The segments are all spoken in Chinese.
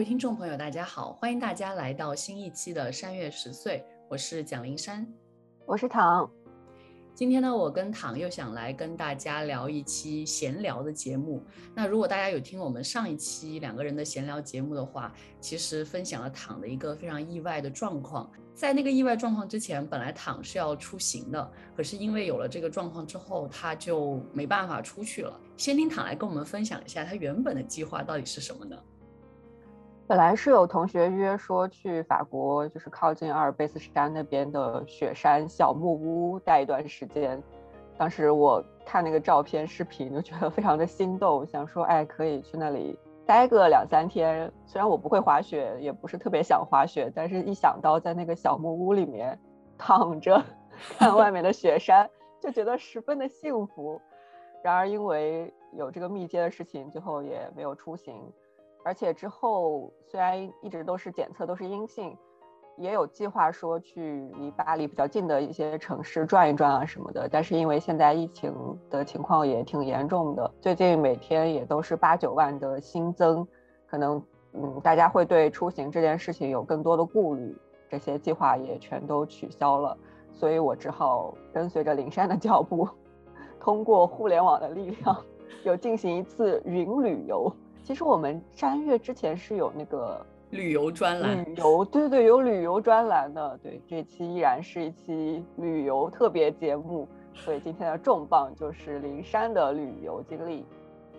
位听众朋友，大家好，欢迎大家来到新一期的山月十岁，我是蒋灵山，我是唐。今天呢，我跟唐又想来跟大家聊一期闲聊的节目。那如果大家有听我们上一期两个人的闲聊节目的话，其实分享了唐的一个非常意外的状况。在那个意外状况之前，本来唐是要出行的，可是因为有了这个状况之后，他就没办法出去了。先听唐来跟我们分享一下他原本的计划到底是什么呢？本来是有同学约说去法国，就是靠近阿尔卑斯山那边的雪山小木屋待一段时间。当时我看那个照片、视频，就觉得非常的心动，想说，哎，可以去那里待个两三天。虽然我不会滑雪，也不是特别想滑雪，但是一想到在那个小木屋里面躺着 看外面的雪山，就觉得十分的幸福。然而因为有这个密接的事情，最后也没有出行。而且之后虽然一直都是检测都是阴性，也有计划说去离巴黎比较近的一些城市转一转啊什么的。但是因为现在疫情的情况也挺严重的，最近每天也都是八九万的新增，可能嗯大家会对出行这件事情有更多的顾虑，这些计划也全都取消了。所以我只好跟随着灵山的脚步，通过互联网的力量，有进行一次云旅游。其实我们山月之前是有那个旅游专栏，旅游对对对，有旅游专栏的。对，这期依然是一期旅游特别节目，所以今天的重磅就是灵山的旅游经历。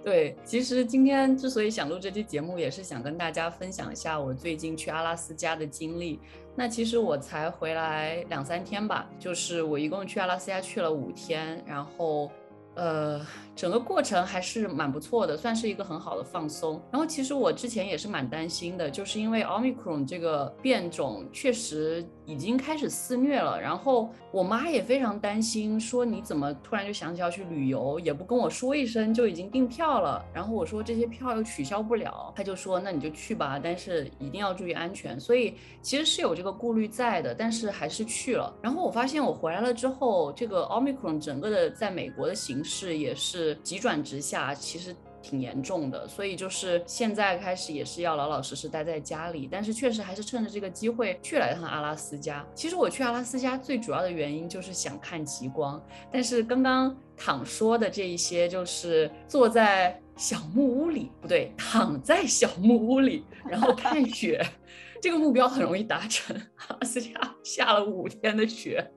对，其实今天之所以想录这期节目，也是想跟大家分享一下我最近去阿拉斯加的经历。那其实我才回来两三天吧，就是我一共去阿拉斯加去了五天，然后。呃，整个过程还是蛮不错的，算是一个很好的放松。然后其实我之前也是蛮担心的，就是因为 Omicron 这个变种确实已经开始肆虐了。然后我妈也非常担心，说你怎么突然就想起要去旅游，也不跟我说一声就已经订票了。然后我说这些票又取消不了，她就说那你就去吧，但是一定要注意安全。所以其实是有这个顾虑在的，但是还是去了。然后我发现我回来了之后，这个 Omicron 整个的在美国的形势也是急转直下，其实挺严重的，所以就是现在开始也是要老老实实待在家里，但是确实还是趁着这个机会去了一趟阿拉斯加。其实我去阿拉斯加最主要的原因就是想看极光，但是刚刚躺说的这一些，就是坐在小木屋里，不对，躺在小木屋里，然后看雪，这个目标很容易达成。阿拉斯加下了五天的雪，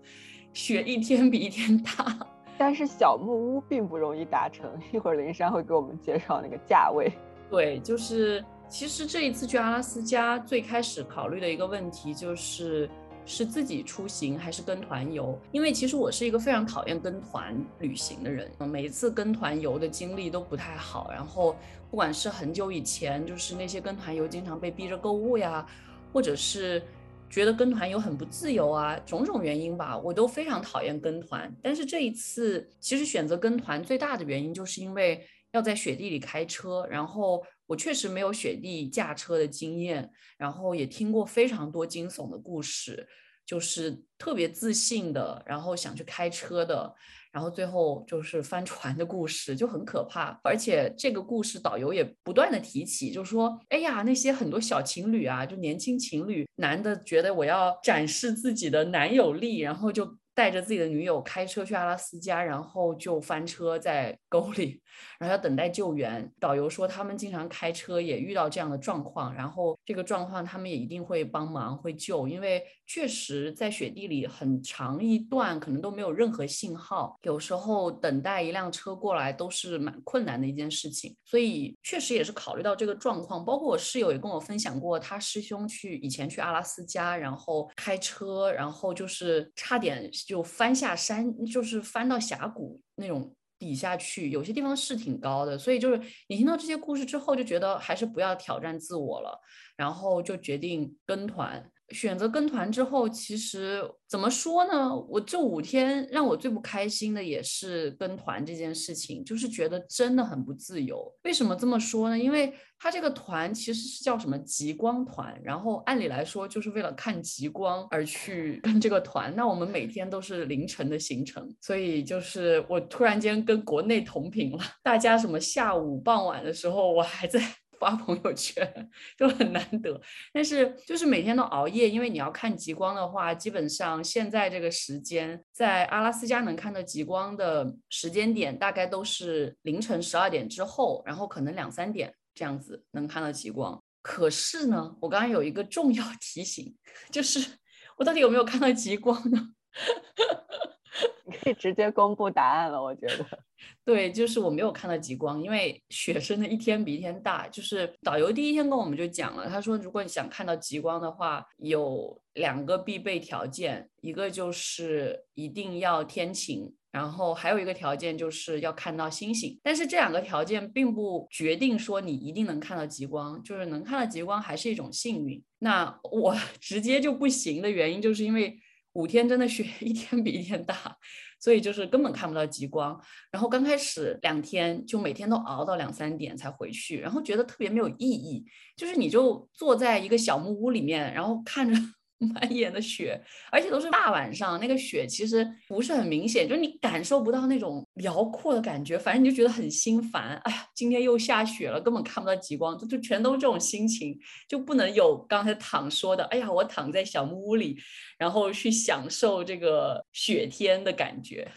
雪一天比一天大。但是小木屋并不容易达成，一会儿林珊会给我们介绍那个价位。对，就是其实这一次去阿拉斯加，最开始考虑的一个问题就是是自己出行还是跟团游，因为其实我是一个非常讨厌跟团旅行的人，每次跟团游的经历都不太好。然后不管是很久以前，就是那些跟团游经常被逼着购物呀，或者是。觉得跟团有很不自由啊，种种原因吧，我都非常讨厌跟团。但是这一次，其实选择跟团最大的原因，就是因为要在雪地里开车，然后我确实没有雪地驾车的经验，然后也听过非常多惊悚的故事，就是特别自信的，然后想去开车的。然后最后就是翻船的故事，就很可怕。而且这个故事导游也不断的提起，就说：“哎呀，那些很多小情侣啊，就年轻情侣，男的觉得我要展示自己的男友力，然后就。”带着自己的女友开车去阿拉斯加，然后就翻车在沟里，然后要等待救援。导游说他们经常开车也遇到这样的状况，然后这个状况他们也一定会帮忙会救，因为确实在雪地里很长一段可能都没有任何信号，有时候等待一辆车过来都是蛮困难的一件事情。所以确实也是考虑到这个状况，包括我室友也跟我分享过，他师兄去以前去阿拉斯加，然后开车，然后就是差点。就翻下山，就是翻到峡谷那种底下去，有些地方是挺高的，所以就是你听到这些故事之后，就觉得还是不要挑战自我了，然后就决定跟团。选择跟团之后，其实怎么说呢？我这五天让我最不开心的也是跟团这件事情，就是觉得真的很不自由。为什么这么说呢？因为他这个团其实是叫什么极光团，然后按理来说就是为了看极光而去跟这个团。那我们每天都是凌晨的行程，所以就是我突然间跟国内同频了，大家什么下午傍晚的时候，我还在。发朋友圈，就很难得。但是就是每天都熬夜，因为你要看极光的话，基本上现在这个时间，在阿拉斯加能看到极光的时间点，大概都是凌晨十二点之后，然后可能两三点这样子能看到极光。可是呢，我刚刚有一个重要 提醒，就是我到底有没有看到极光呢？你可以直接公布答案了，我觉得。对，就是我没有看到极光，因为雪真的一天比一天大。就是导游第一天跟我们就讲了，他说如果你想看到极光的话，有两个必备条件，一个就是一定要天晴，然后还有一个条件就是要看到星星。但是这两个条件并不决定说你一定能看到极光，就是能看到极光还是一种幸运。那我 直接就不行的原因，就是因为五天真的雪 一天比一天大。所以就是根本看不到极光，然后刚开始两天就每天都熬到两三点才回去，然后觉得特别没有意义，就是你就坐在一个小木屋里面，然后看着。满眼的雪，而且都是大晚上，那个雪其实不是很明显，就是你感受不到那种辽阔的感觉，反正你就觉得很心烦。哎呀，今天又下雪了，根本看不到极光，就就全都这种心情，就不能有刚才躺说的，哎呀，我躺在小木屋里，然后去享受这个雪天的感觉。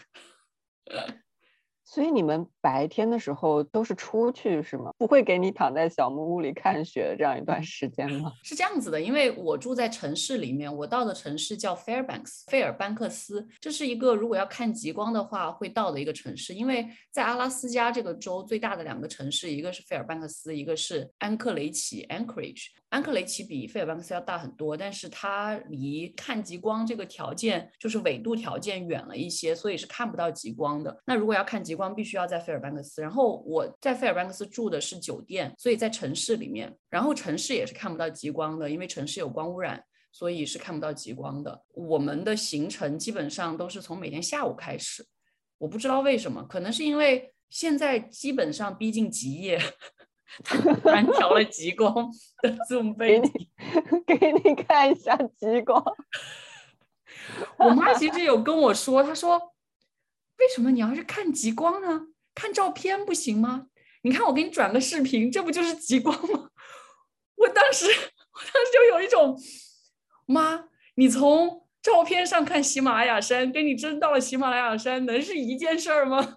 所以你们白天的时候都是出去是吗？不会给你躺在小木屋里看雪这样一段时间吗？是这样子的，因为我住在城市里面，我到的城市叫 Fairbanks，费尔班克斯，这是一个如果要看极光的话会到的一个城市。因为在阿拉斯加这个州最大的两个城市，一个是费尔班克斯，一个是安克雷奇 （Anchorage）。安克雷奇比费尔班克斯要大很多，但是它离看极光这个条件就是纬度条件远了一些，所以是看不到极光的。那如果要看极光，必须要在费尔班克斯。然后我在费尔班克斯住的是酒店，所以在城市里面，然后城市也是看不到极光的，因为城市有光污染，所以是看不到极光的。我们的行程基本上都是从每天下午开始，我不知道为什么，可能是因为现在基本上逼近极夜。突然调了极光的 zoom 背景，给你看一下极光。我妈其实有跟我说，她说：“为什么你要是看极光呢？看照片不行吗？你看我给你转个视频，这不就是极光吗？”我当时，我当时就有一种，妈，你从照片上看喜马拉雅山，跟你真到了喜马拉雅山，能是一件事儿吗？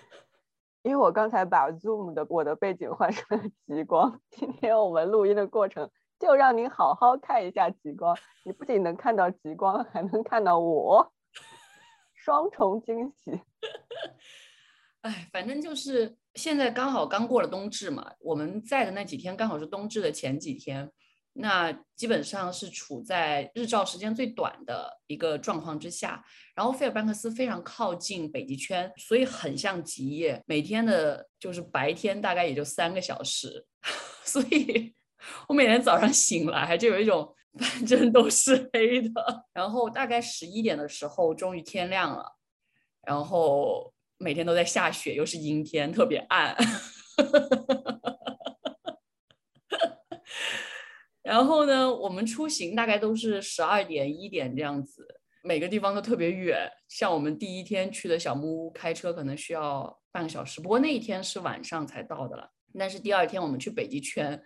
因为我刚才把 Zoom 的我的背景换成了极光，今天我们录音的过程就让你好好看一下极光。你不仅能看到极光，还能看到我，双重惊喜。哎，反正就是现在刚好刚过了冬至嘛，我们在的那几天刚好是冬至的前几天。那基本上是处在日照时间最短的一个状况之下，然后费尔班克斯非常靠近北极圈，所以很像极夜，每天的就是白天大概也就三个小时，所以我每天早上醒来就有一种反正都是黑的，然后大概十一点的时候终于天亮了，然后每天都在下雪，又是阴天，特别暗。然后呢，我们出行大概都是十二点一点这样子，每个地方都特别远。像我们第一天去的小木屋，开车可能需要半个小时。不过那一天是晚上才到的了。但是第二天我们去北极圈，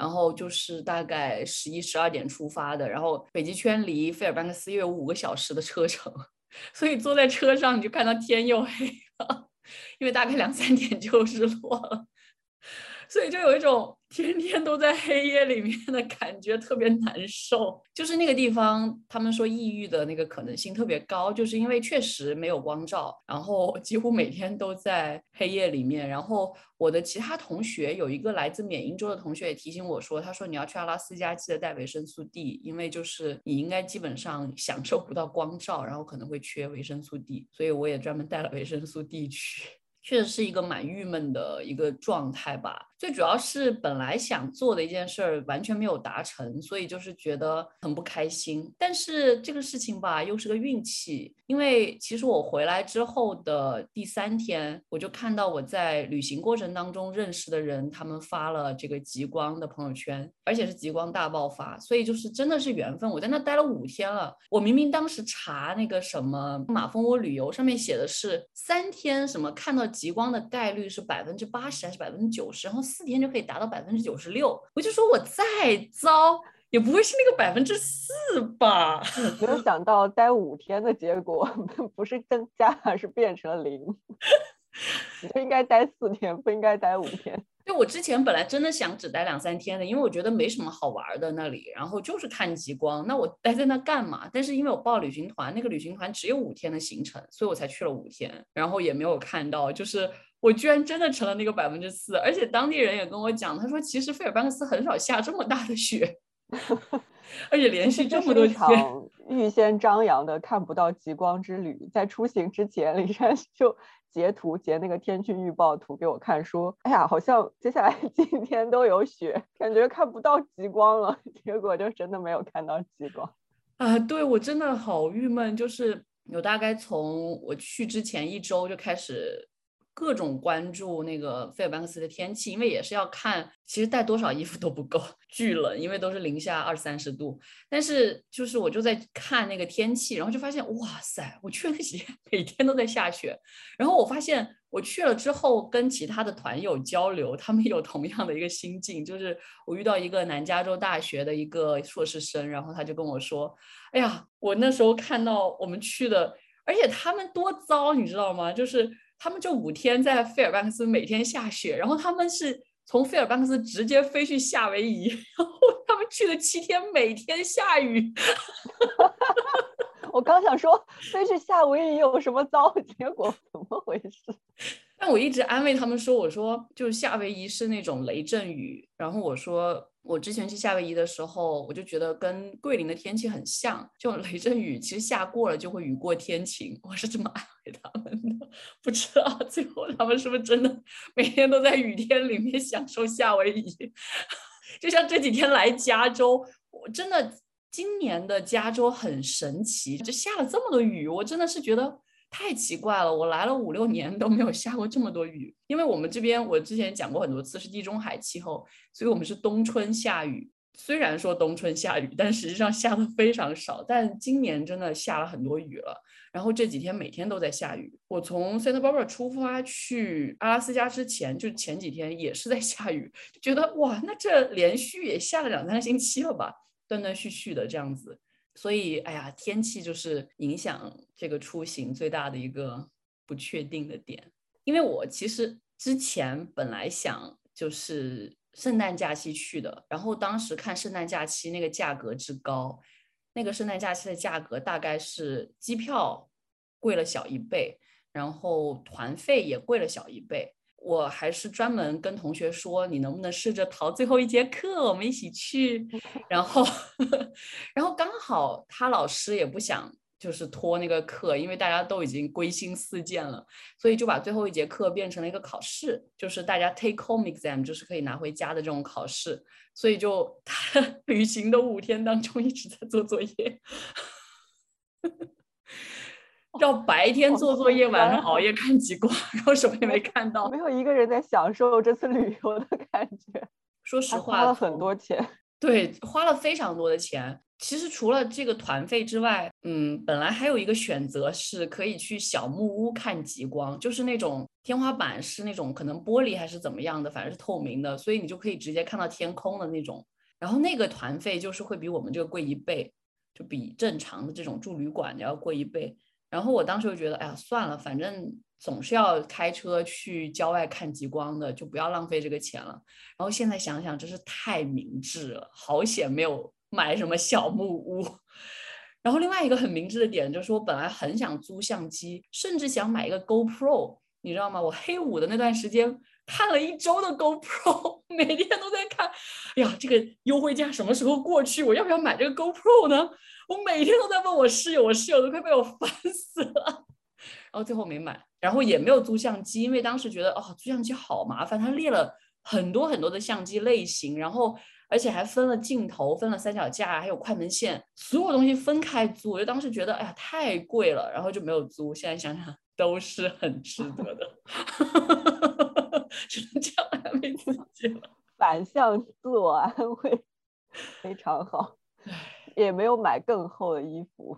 然后就是大概十一十二点出发的。然后北极圈离费尔班克斯又有五个小时的车程，所以坐在车上你就看到天又黑了，因为大概两三点就日落了，所以就有一种。天天都在黑夜里面的感觉特别难受，就是那个地方，他们说抑郁的那个可能性特别高，就是因为确实没有光照，然后几乎每天都在黑夜里面。然后我的其他同学有一个来自缅因州的同学也提醒我说，他说你要去阿拉斯加记得带维生素 D，因为就是你应该基本上享受不到光照，然后可能会缺维生素 D，所以我也专门带了维生素 D 去。确实是一个蛮郁闷的一个状态吧。最主要是本来想做的一件事儿完全没有达成，所以就是觉得很不开心。但是这个事情吧，又是个运气，因为其实我回来之后的第三天，我就看到我在旅行过程当中认识的人，他们发了这个极光的朋友圈，而且是极光大爆发，所以就是真的是缘分。我在那待了五天了，我明明当时查那个什么马蜂窝旅游上面写的是三天什么看到极光的概率是百分之八十还是百分之九十，然后。四天就可以达到百分之九十六。我就说我再糟也不会是那个百分之四吧？没有想到待五天的结果 不是增加，而是变成了零。你就应该待四天，不应该待五天。就我之前本来真的想只待两三天的，因为我觉得没什么好玩的那里，然后就是看极光。那我待在那干嘛？但是因为我报旅行团，那个旅行团只有五天的行程，所以我才去了五天，然后也没有看到，就是我居然真的成了那个百分之四。而且当地人也跟我讲，他说其实费尔班克斯很少下这么大的雪，而且连续这么多天。预先张扬的看不到极光之旅，在出行之前，李珊就。截图截那个天气预报图给我看，说：“哎呀，好像接下来 今天都有雪，感觉看不到极光了。”结果就真的没有看到极光啊！对我真的好郁闷，就是有大概从我去之前一周就开始。各种关注那个费尔班克斯的天气，因为也是要看，其实带多少衣服都不够，巨冷，因为都是零下二三十度。但是就是我就在看那个天气，然后就发现，哇塞，我去了那几天，每天都在下雪。然后我发现我去了之后，跟其他的团友交流，他们有同样的一个心境，就是我遇到一个南加州大学的一个硕士生，然后他就跟我说，哎呀，我那时候看到我们去的，而且他们多糟，你知道吗？就是。他们就五天在费尔班克斯每天下雪，然后他们是从费尔班克斯直接飞去夏威夷，然后他们去了七天，每天下雨。我刚想说飞去夏威夷有什么糟，结果怎么回事？但我一直安慰他们说，我说就是夏威夷是那种雷阵雨，然后我说。我之前去夏威夷的时候，我就觉得跟桂林的天气很像，就雷阵雨，其实下过了就会雨过天晴。我是这么安慰他们的，不知道 最后他们是不是真的每天都在雨天里面享受夏威夷。就像这几天来加州，我真的今年的加州很神奇，就下了这么多雨，我真的是觉得。太奇怪了，我来了五六年都没有下过这么多雨。因为我们这边我之前讲过很多次是地中海气候，所以我们是冬春下雨。虽然说冬春下雨，但实际上下的非常少。但今年真的下了很多雨了。然后这几天每天都在下雨。我从 Santa Barbara 出发去阿拉斯加之前，就前几天也是在下雨，觉得哇，那这连续也下了两三个星期了吧，断断续续的这样子。所以，哎呀，天气就是影响这个出行最大的一个不确定的点。因为我其实之前本来想就是圣诞假期去的，然后当时看圣诞假期那个价格之高，那个圣诞假期的价格大概是机票贵了小一倍，然后团费也贵了小一倍。我还是专门跟同学说，你能不能试着逃最后一节课，我们一起去。然后，然后刚好他老师也不想就是拖那个课，因为大家都已经归心似箭了，所以就把最后一节课变成了一个考试，就是大家 take home exam，就是可以拿回家的这种考试。所以就他 旅行的五天当中一直在做作业。要白天做作业，晚上熬夜看极光，然后什么也没 看到。没有一个人在享受这次旅游的感觉。说实话，花了很多钱。对，花了非常多的钱。其实除了这个团费之外，嗯，本来还有一个选择是可以去小木屋看极光，就是那种天花板是那种可能玻璃还是怎么样的，反正是透明的，所以你就可以直接看到天空的那种。然后那个团费就是会比我们这个贵一倍，就比正常的这种住旅馆的要贵一倍。然后我当时就觉得，哎呀，算了，反正总是要开车去郊外看极光的，就不要浪费这个钱了。然后现在想想，真是太明智了，好险没有买什么小木屋。然后另外一个很明智的点就是，我本来很想租相机，甚至想买一个 GoPro，你知道吗？我黑五的那段时间看了一周的 GoPro，每天都在看，哎呀，这个优惠价什么时候过去？我要不要买这个 GoPro 呢？我每天都在问我室友，我室友都快被我烦死了，然后最后没买，然后也没有租相机，因为当时觉得哦，租相机好麻烦，他列了很多很多的相机类型，然后而且还分了镜头，分了三脚架，还有快门线，所有东西分开租，我就当时觉得哎呀太贵了，然后就没有租。现在想想都是很值得的，只能这样安慰自己了，反向自我安慰，非常好。也没有买更厚的衣服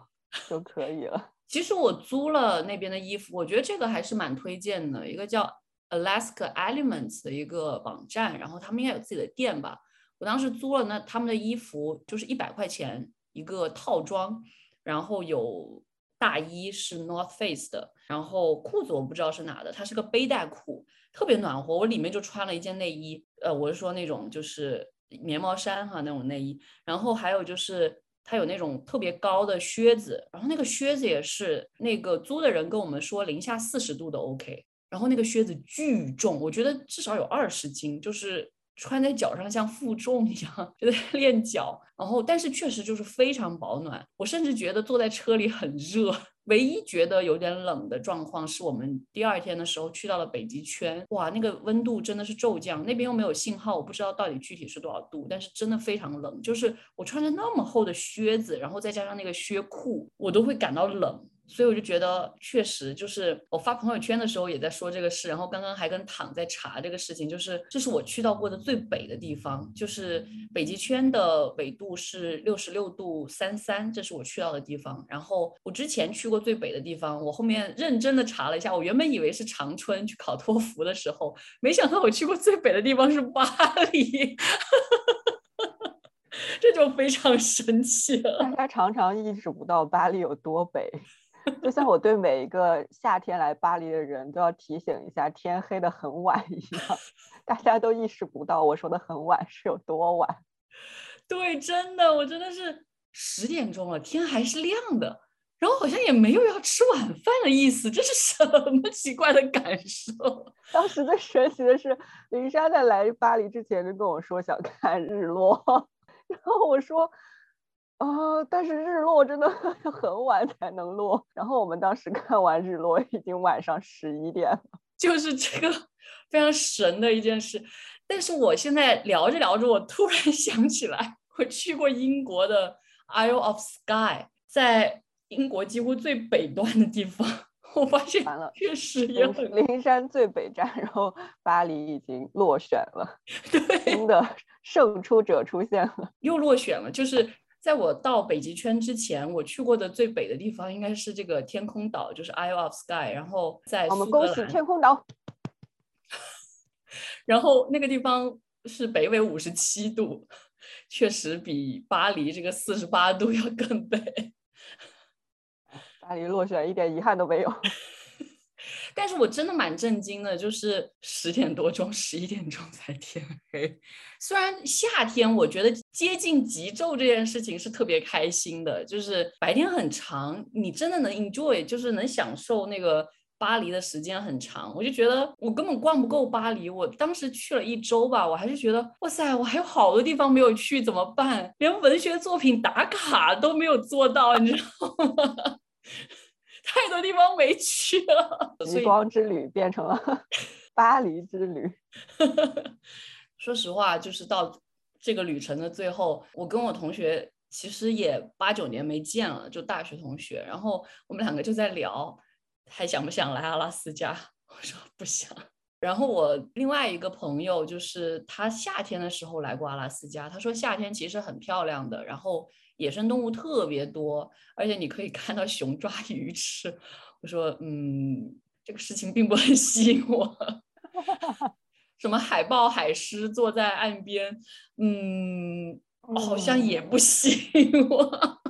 就可以了。其实我租了那边的衣服，我觉得这个还是蛮推荐的。一个叫 Alaska Elements 的一个网站，然后他们应该有自己的店吧。我当时租了那他们的衣服，就是一百块钱一个套装，然后有大衣是 North Face 的，然后裤子我不知道是哪的，它是个背带裤，特别暖和。我里面就穿了一件内衣，呃，我是说那种就是棉毛衫哈那种内衣，然后还有就是。它有那种特别高的靴子，然后那个靴子也是那个租的人跟我们说零下四十度的 OK，然后那个靴子巨重，我觉得至少有二十斤，就是穿在脚上像负重一样，就在练脚。然后但是确实就是非常保暖，我甚至觉得坐在车里很热。唯一觉得有点冷的状况是我们第二天的时候去到了北极圈，哇，那个温度真的是骤降，那边又没有信号，我不知道到底具体是多少度，但是真的非常冷，就是我穿着那么厚的靴子，然后再加上那个靴裤，我都会感到冷。所以我就觉得，确实就是我发朋友圈的时候也在说这个事，然后刚刚还跟躺在查这个事情，就是这是我去到过的最北的地方，就是北极圈的纬度是六十六度三三，这是我去到的地方。然后我之前去过最北的地方，我后面认真的查了一下，我原本以为是长春去考托福的时候，没想到我去过最北的地方是巴黎，这就非常神奇了。大家常常意识不到巴黎有多北。就像我对每一个夏天来巴黎的人都要提醒一下，天黑的很晚一样，大家都意识不到我说的很晚是有多晚。对，真的，我真的是十点钟了，天还是亮的，然后好像也没有要吃晚饭的意思，这是什么奇怪的感受？当时最神奇的是，林莎在来巴黎之前就跟我说想看日落，然后我说。啊！但是日落真的 很晚才能落，然后我们当时 看完日落已经晚上十一点了，就是这个非常神的一件事。但是我现在聊着聊着，我突然想起来，我去过英国的 Isle of Skye，在英国几乎最北端的地方，我发现确实也很灵山最北站，然后巴黎已经落选了，对，新的胜出者出现了，又落选了，就是。在我到北极圈之前，我去过的最北的地方应该是这个天空岛，就是 Isle of Skye。然后在我们恭喜天空岛。然后那个地方是北纬五十七度，确实比巴黎这个四十八度要更北。巴黎落选一点遗憾都没有。但是我真的蛮震惊的，就是十点多钟、十一点钟才天黑。虽然夏天，我觉得接近极昼这件事情是特别开心的，就是白天很长，你真的能 enjoy，就是能享受那个巴黎的时间很长。我就觉得我根本逛不够巴黎，我当时去了一周吧，我还是觉得哇塞，我还有好多地方没有去，怎么办？连文学作品打卡都没有做到，你知道吗？太多地方没去了，极光之旅变成了 巴黎之旅。说实话，就是到这个旅程的最后，我跟我同学其实也八九年没见了，就大学同学。然后我们两个就在聊，还想不想来阿拉斯加？我说不想。然后我另外一个朋友，就是他夏天的时候来过阿拉斯加，他说夏天其实很漂亮的。然后。野生动物特别多，而且你可以看到熊抓鱼吃。我说，嗯，这个事情并不很吸引我。什么海豹、海狮坐在岸边，嗯，好像也不吸引我。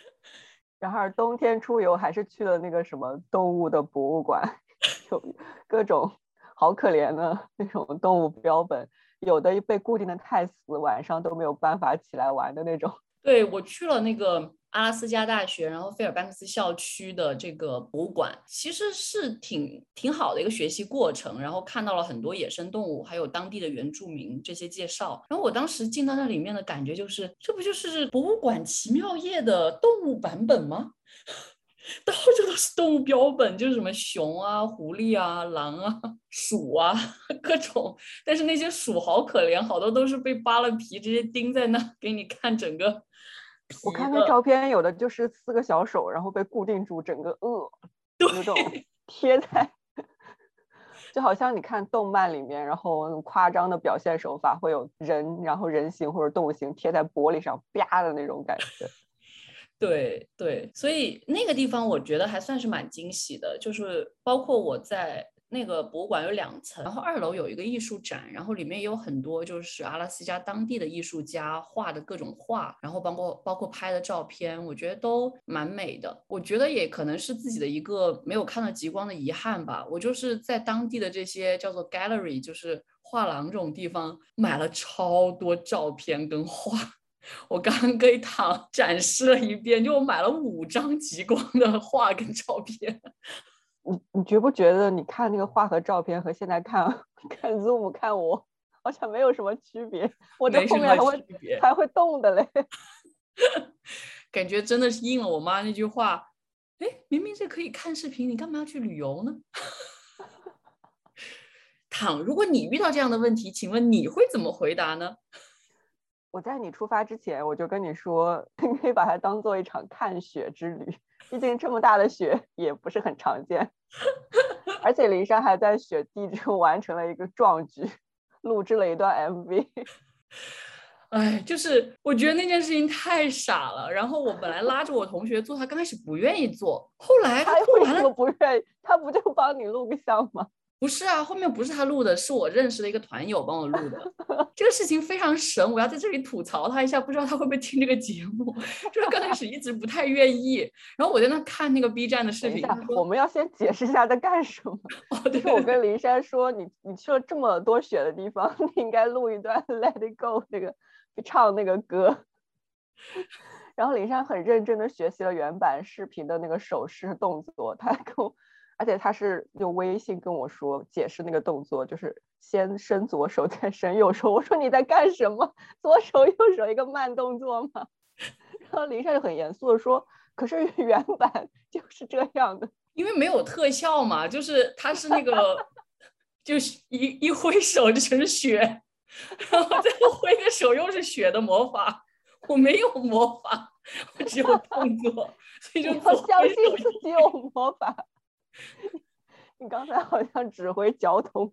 然而冬天出游还是去了那个什么动物的博物馆，有各种好可怜的 那种动物标本，有的被固定的太死，晚上都没有办法起来玩的那种。对我去了那个阿拉斯加大学，然后菲尔班克斯校区的这个博物馆，其实是挺挺好的一个学习过程。然后看到了很多野生动物，还有当地的原住民这些介绍。然后我当时进到那里面的感觉就是，这不就是博物馆奇妙夜的动物版本吗？到处都是动物标本，就是什么熊啊、狐狸啊、狼啊、鼠啊，各种。但是那些鼠好可怜，好多都是被扒了皮，直接钉在那给你看整个。我看那照片，有的就是四个小手，然后被固定住，整个呃，那种 贴在，就好像你看动漫里面，然后夸张的表现手法，会有人，然后人形或者动物形贴在玻璃上啪的那种感觉。对对，所以那个地方我觉得还算是蛮惊喜的，就是包括我在。那个博物馆有两层，然后二楼有一个艺术展，然后里面也有很多就是阿拉斯加当地的艺术家画的各种画，然后包括包括拍的照片，我觉得都蛮美的。我觉得也可能是自己的一个没有看到极光的遗憾吧。我就是在当地的这些叫做 gallery，就是画廊这种地方买了超多照片跟画。我刚刚给躺展示了一遍，就我买了五张极光的画跟照片。你你觉不觉得你看那个画和照片和现在看看 Zoom 看我好像没有什么区别？我这后面还会还会动的嘞，感觉真的是应了我妈那句话。哎，明明这可以看视频，你干嘛要去旅游呢？躺，如果你遇到这样的问题，请问你会怎么回答呢？我在你出发之前，我就跟你说，你可以把它当做一场看雪之旅。毕竟这么大的雪也不是很常见，而且林珊还在雪地中 完成了一个壮举，录制了一段 MV。哎，就是我觉得那件事情太傻了。然后我本来拉着我同学做，他刚开始不愿意做，后来他为什么不愿意？他不就帮你录个像吗？不是啊，后面不是他录的，是我认识的一个团友帮我录的。这个事情非常神，我要在这里吐槽他一下，不知道他会不会听这个节目。就是刚开始一直不太愿意，然后我在那看那个 B 站的视频。我们要先解释一下在干什么。哦，就是我跟林珊说，你你去了这么多雪的地方，你应该录一段 Let It Go 那个唱那个歌。然后林珊很认真的学习了原版视频的那个手势动作，他跟我。而且他是用微信跟我说解释那个动作，就是先伸左手再伸右手。我说你在干什么？左手右手一个慢动作吗？然后林珊就很严肃的说：“可是原版就是这样的，因为没有特效嘛，就是他是那个，就是一一挥手就全是血，然后再挥个手又是血的魔法。我没有魔法，我只有动作，所以就要相信自己有魔法。” 你刚才好像指挥交通，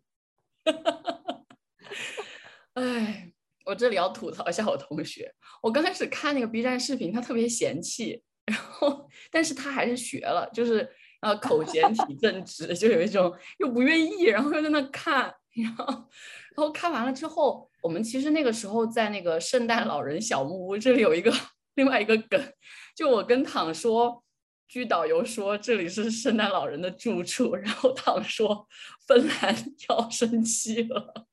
哎，我这里要吐槽一下我同学。我刚开始看那个 B 站视频，他特别嫌弃，然后但是他还是学了，就是呃口 嫌体正直，就有一种又不愿意，然后又在那看，然后然后看完了之后，我们其实那个时候在那个圣诞老人小木屋这里有一个另外一个梗，就我跟躺说。据导游说，这里是圣诞老人的住处。然后他们说，芬兰 要生气了。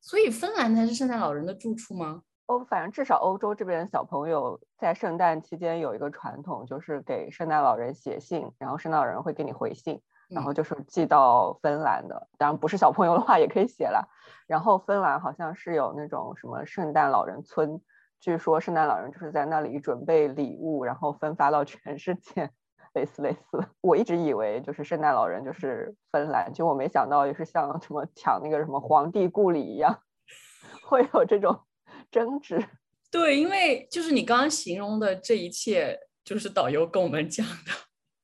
所以芬兰才是圣诞老人的住处吗？哦，反正至少欧洲这边小朋友在圣诞期间有一个传统，就是给圣诞老人写信，然后圣诞老人会给你回信，然后就是寄到芬兰的。当然不是小朋友的话也可以写了。然后芬兰好像是有那种什么圣诞老人村。据说圣诞老人就是在那里准备礼物，然后分发到全世界，类似类似。我一直以为就是圣诞老人就是芬兰，就我没想到也是像什么抢那个什么皇帝故里一样，会有这种争执。对，因为就是你刚刚形容的这一切，就是导游跟我们讲的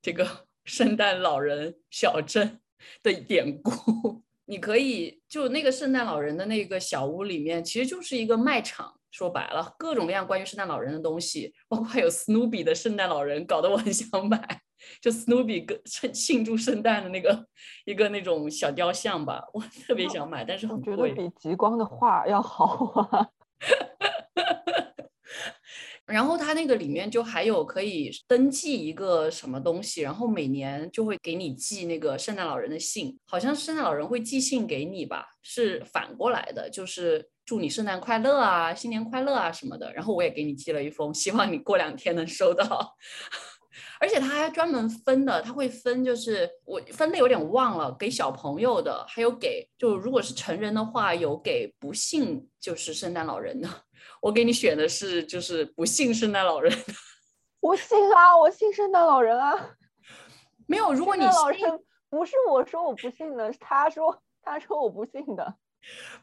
这个圣诞老人小镇的典故。你可以就那个圣诞老人的那个小屋里面，其实就是一个卖场。说白了，各种各样关于圣诞老人的东西，包括还有 Snoopy 的圣诞老人，搞得我很想买。就 Snoopy 跟庆庆祝圣诞的那个一个那种小雕像吧，我特别想买，但是很贵。我觉得比极光的画要好啊。然后它那个里面就还有可以登记一个什么东西，然后每年就会给你寄那个圣诞老人的信，好像圣诞老人会寄信给你吧？是反过来的，就是。祝你圣诞快乐啊，新年快乐啊什么的。然后我也给你寄了一封，希望你过两天能收到。而且他还专门分的，他会分，就是我分的有点忘了，给小朋友的，还有给就如果是成人的话，有给不信就是圣诞老人的。我给你选的是就是不信圣诞老人的。我信啊，我信圣诞老人啊。没有，如果你信，不是我说我不信的，是他说他说我不信的。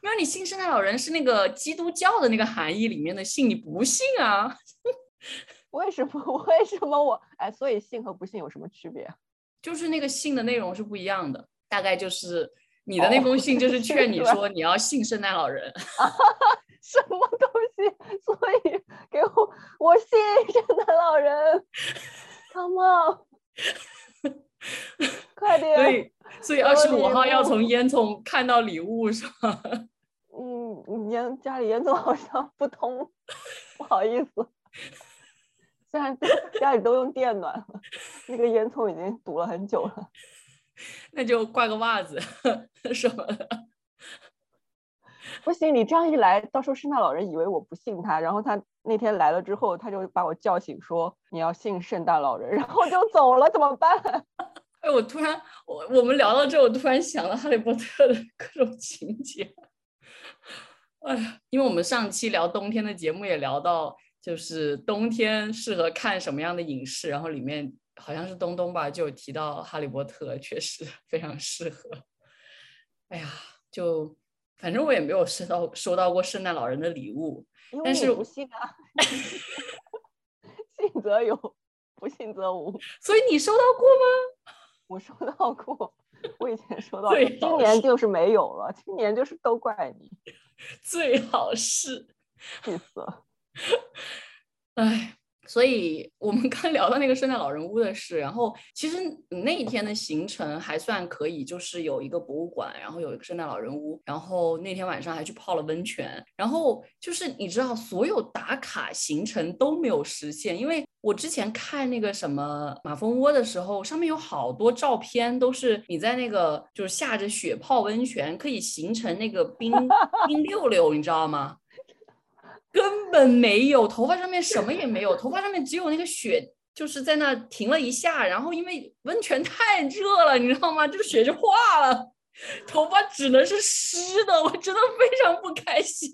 没有，你信圣诞老人是那个基督教的那个含义里面的信，你不信啊？为什么？为什么我？哎，所以信和不信有什么区别？就是那个信的内容是不一样的，大概就是你的那封信就是劝你说你要信圣诞老人。什么东西？所以给我，我信圣诞老人。Come on。快点！所以，所以二十五号要从烟囱看到礼物是吧？嗯，烟家里烟囱好像不通，不好意思。虽然家里都用电暖了，那个烟囱已经堵了很久了。那就挂个袜子什么的。不行，你这样一来，到时候圣诞老人以为我不信他，然后他那天来了之后，他就把我叫醒，说你要信圣诞老人，然后就走了，怎么办？哎，我突然，我我们聊到这，我突然想了哈利波特的各种情节。哎呀，因为我们上期聊冬天的节目也聊到，就是冬天适合看什么样的影视，然后里面好像是东东吧，就有提到哈利波特，确实 非常适合。哎呀，就。反正我也没有收到收到过圣诞老人的礼物，但是不信啊，信则有，不信则无。所以你收到过吗？我收到过，我以前收到过，今年就 是没有了。今年就是都怪你，最好是，气死了，哎。所以我们 刚聊到那个圣诞老人屋的事，然后其实那一天的行程还算可以，就是有一个博物馆，然后有一个圣诞老人屋，然后那天晚上还去泡了温泉，然后就是你知道，所有打卡行程都没有实现，因为我之前看那个什么马蜂窝的时候，上面有好多照片都是你在那个就是下着雪泡温泉，可以形成那个冰 冰溜溜，你知道吗？根本没有，头发上面什么也没有，头发上面只有那个雪，就是在那停了一下，然后因为温泉太热了，你知道吗？这个雪就化了，头发只能是湿的，我真的非常不开心。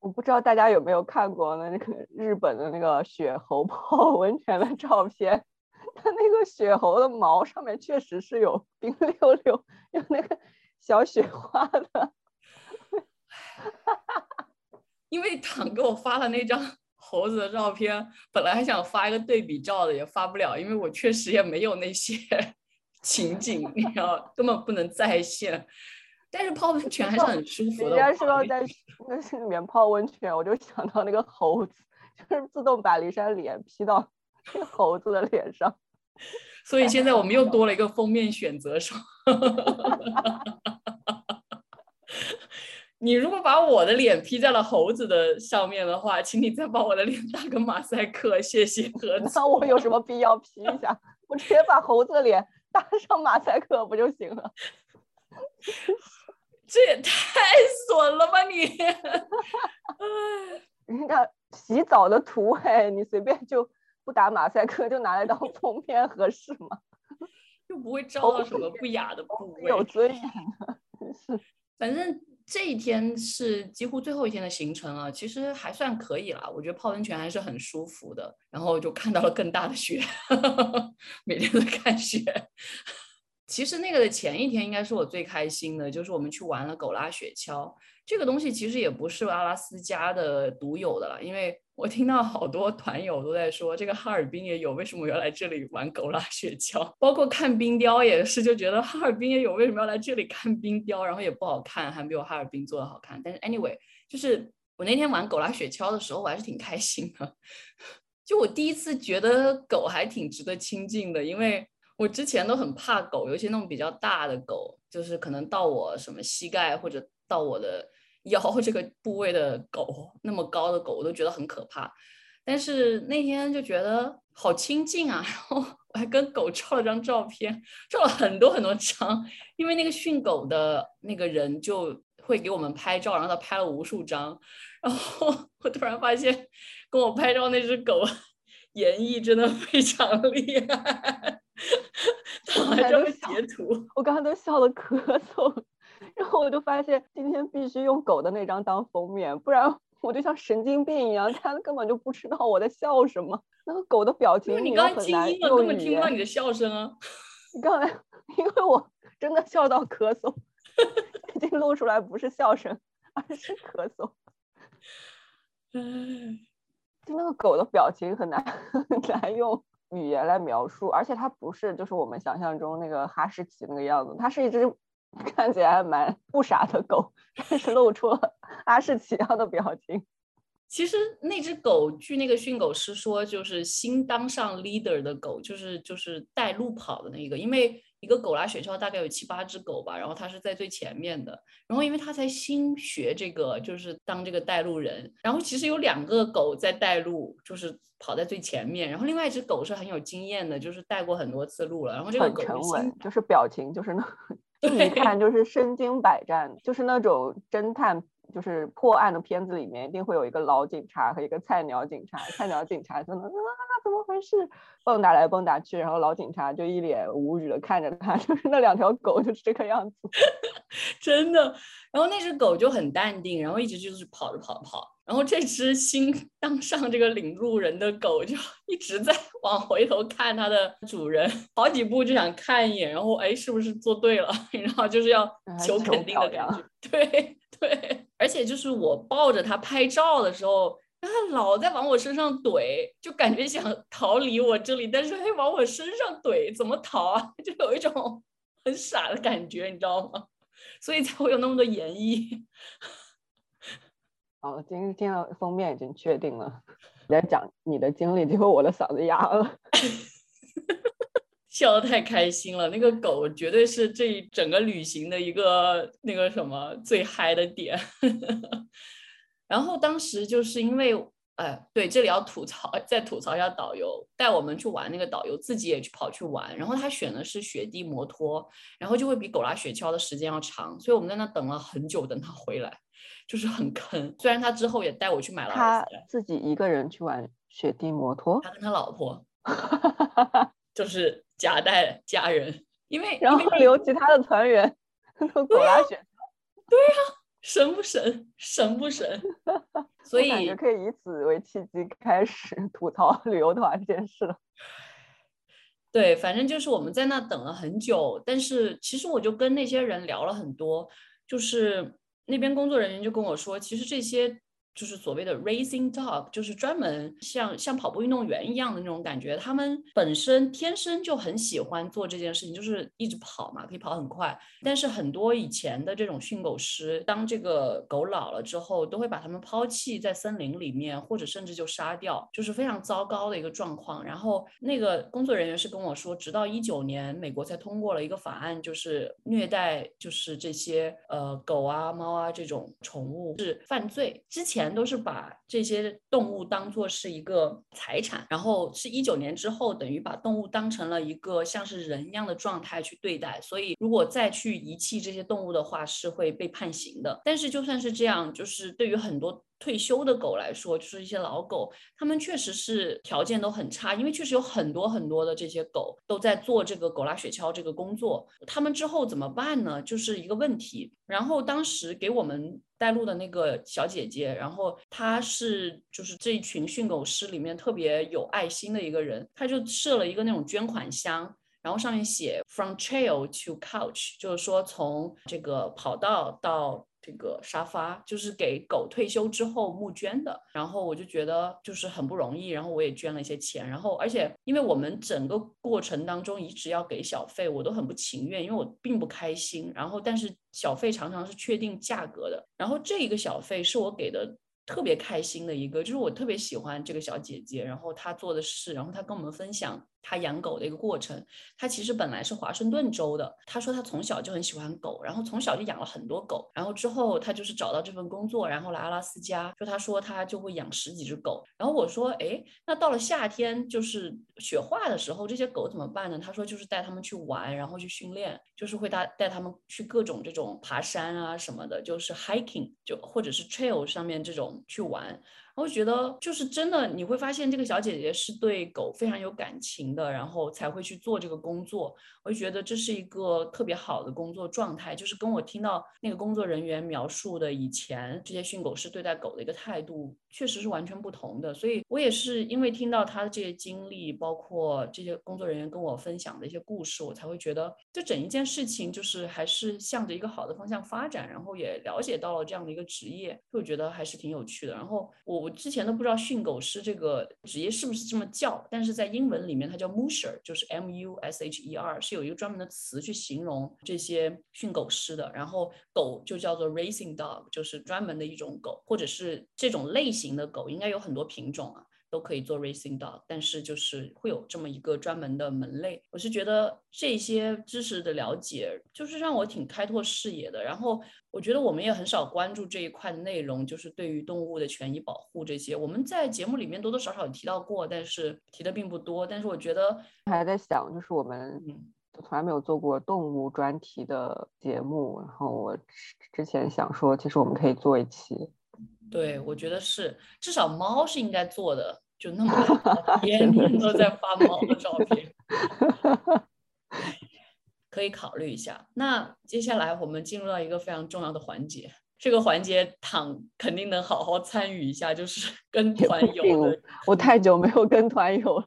我不知道大家有没有看过那个日本的那个雪猴泡 温泉的照片，它那个雪猴的毛上面确实是有冰溜溜，有那个小雪花的。因为党给我发了那张猴子的照片，本来还想发一个对比照的，也发不了，因为我确实也没有那些 情景，你知道，根本不能再现。但是泡温泉还是很舒服的。人家说要在那是里面泡温泉，我就想到那个猴子，就是自动把骊山脸 P 到那个猴子的脸上。所以现在我们又多了一个封面选择，说。你如果把我的脸 P 在了猴子的上面的话，请你再把我的脸打个马赛克，谢谢。那我有什么必要 P 一下？我直接把猴子的脸打上马赛克不就行了？这也太损了吧你！人家 洗澡的图哎，你随便就不打马赛克就拿来当封面合适吗？又不会招到什么不雅的部位，有尊严的，真是。反正。这一天是几乎最后一天的行程了，其实还算可以啦。我觉得泡温泉还是很舒服的，然后就看到了更大的雪，每天都看雪。其实那个的前一天应该是我最开心的，就是我们去玩了狗拉雪橇。这个东西其实也不是阿拉斯加的独有的了，因为我听到好多团友都在说，这个哈尔滨也有，为什么要来这里玩狗拉雪橇？包括看冰雕也是，就觉得哈尔滨也有，为什么要来这里看冰雕？然后也不好看，还没有哈尔滨做的好看。但是 anyway，就是我那天玩狗拉雪橇的时候，我还是挺开心的。就我第一次觉得狗还挺值得亲近的，因为我之前都很怕狗，尤其那种比较大的狗，就是可能到我什么膝盖或者到我的。腰 这个部位的狗，那么高的狗，我都觉得很可怕。但是那天就觉得好亲近啊，然后我还跟狗照了张照片，照了很多很多张。因为那个训狗的那个人就会给我们拍照，然后他拍了无数张。然后 我突然发现，跟我拍照那只狗演绎真的非常厉害，他还这么截图，我刚刚都笑了咳嗽。然后我就发现今天必须用狗的那张当封面，不然我就像神经病一样，他根本就不知道我在笑什么。那个狗的表情，你刚才静音了，根本听不到你的笑声啊！你刚才因为我真的笑到咳嗽，已经露出来不是笑声，而是咳嗽。就那个狗的表情很难 很难用语言来描述，而且它不是就是我们想象中那个哈士奇那个样子，它是一只。看起来还蛮不傻的狗，但是露出了阿士奇样的表情。其实那只狗，据那个训狗师说，就是新当上 leader 的狗，就是就是带路跑的那个，因为。一个狗拉雪橇大概有七八只狗吧，然后它是在最前面的，然后因为它才新学这个，就是当这个带路人，然后其实有两个狗在带路，就是跑在最前面，然后另外一只狗是很有经验的，就是带过很多次路了，然后这个狗沉稳，就是表情就是那，一看就是身经百战，就是那种侦探。就是破案的片子里面，一定会有一个老警察和一个菜鸟警察。菜鸟警察真的啊，怎么回事？蹦跶来蹦跶去，然后老警察就一脸无语的看着他。就是那两条狗就是这个样子，真的。然后那只狗就很淡定，然后一直就是跑着跑着跑。然后这只新当上这个领路人的狗就一直在 往回头看它的主人，好几步就想看一眼，然后哎，是不是做对了？然后就是要求肯定的感觉，对对。而且就是我抱着它拍照的时候，它老在往我身上怼，就感觉想逃离我这里，但是还往我身上怼，怎么逃啊？就有一种很傻的感觉，你知道吗？所以才会有那么多演绎。哦，今天的封面已经确定了，你在讲你的经历，结果我的嗓子哑了。笑得太开心了，那个狗绝对是这整个旅行的一个那个什么最嗨的点。然后当时就是因为，哎，对，这里要吐槽，再吐槽一下导游带我们去玩那个导游自己也去跑去玩，然后他选的是雪地摩托，然后就会比狗拉雪橇的时间要长，所以我们在那等了很久，等他回来，就是很坑。虽然他之后也带我去买了，他自己一个人去玩雪地摩托，他跟他老婆，就是。夹带家人，因为然后留其他的团员 狗拉雪对呀，神不神，神不神？所以感觉可以以此为契机开始吐槽旅游团这件事了。对，反正就是我们在那等了很久，但是其实我就跟那些人聊了很多，就是那边工作人员就跟我说，其实这些。就是所谓的 racing dog，就是专门像像跑步运动员一样的那种感觉。他们本身天生就很喜欢做这件事情，就是一直跑嘛，可以跑很快。但是很多以前的这种训狗师，当这个狗老了之后，都会把它们抛弃在森林里面，或者甚至就杀掉，就是非常糟糕的一个状况。然后那个工作人员是跟我说，直到一九年，美国才通过了一个法案，就是虐待就是这些呃狗啊、猫啊这种宠物是犯罪。之前。都是把这些动物当做是一个财产，然后是一九年之后，等于把动物当成了一个像是人一样的状态去对待。所以，如果再去遗弃这些动物的话，是会被判刑的。但是，就算是这样，就是对于很多。退休的狗来说，就是一些老狗，他们确实是条件都很差，因为确实有很多很多的这些狗都在做这个狗拉雪橇这个工作，他们之后怎么办呢？就是一个问题。然后当时给我们带路的那个小姐姐，然后她是就是这一群训狗师里面特别有爱心的一个人，她就设了一个那种捐款箱，然后上面写 From Trail to Couch，就是说从这个跑道到。这个沙发就是给狗退休之后募捐的，然后我就觉得就是很不容易，然后我也捐了一些钱，然后而且因为我们整个过程当中一直要给小费，我都很不情愿，因为我并不开心，然后但是小费常常是确定价格的，然后这一个小费是我给的。特别开心的一个，就是我特别喜欢这个小姐姐，然后她做的事，然后她跟我们分享他养狗的一个过程。他其实本来是华盛顿州的，他说他从小就很喜欢狗，然后从小就养了很多狗，然后之后他就是找到这份工作，然后来阿拉斯加，就他说他就会养十几只狗。然后我说，哎，那到了夏天就是雪化的时候，这些狗怎么办呢？他说就是带他们去玩，然后去训练，就是会带带他们去各种这种爬山啊什么的，就是 hiking 就或者是 trail 上面这种。去玩。我觉得就是真的，你会发现这个小姐姐是对狗非常有感情的，然后才会去做这个工作。我就觉得这是一个特别好的工作状态，就是跟我听到那个工作人员描述的以前这些训狗师对待狗的一个态度，确实是完全不同的。所以我也是因为听到他的这些经历，包括这些工作人员跟我分享的一些故事，我才会觉得这整一件事情就是还是向着一个好的方向发展，然后也了解到了这样的一个职业，就觉得还是挺有趣的。然后我。我之前都不知道训狗师这个职业是不是这么叫，但是在英文里面它叫 musher，就是 M U S H E R，是有一个专门的词去形容这些训狗师的。然后狗就叫做 racing dog，就是专门的一种狗，或者是这种类型的狗，应该有很多品种啊。都可以做 racing dog，但是就是会有这么一个专门的门类。我是觉得这些知识的了解，就是让我挺开拓视野的。然后我觉得我们也很少关注这一块的内容，就是对于动物的权益保护这些，我们在节目里面多多少少有提到过，但是提的并不多。但是我觉得还在想，就是我们嗯从来没有做过动物专题的节目。然后我之前想说，其实我们可以做一期。对，我觉得是，至少猫是应该做的，就那么 天天都在发猫的照片，可以考虑一下。那接下来我们进入到一个非常重要的环节，这个环节躺肯定能好好参与一下，就是 跟团游。我太久没有跟团游了，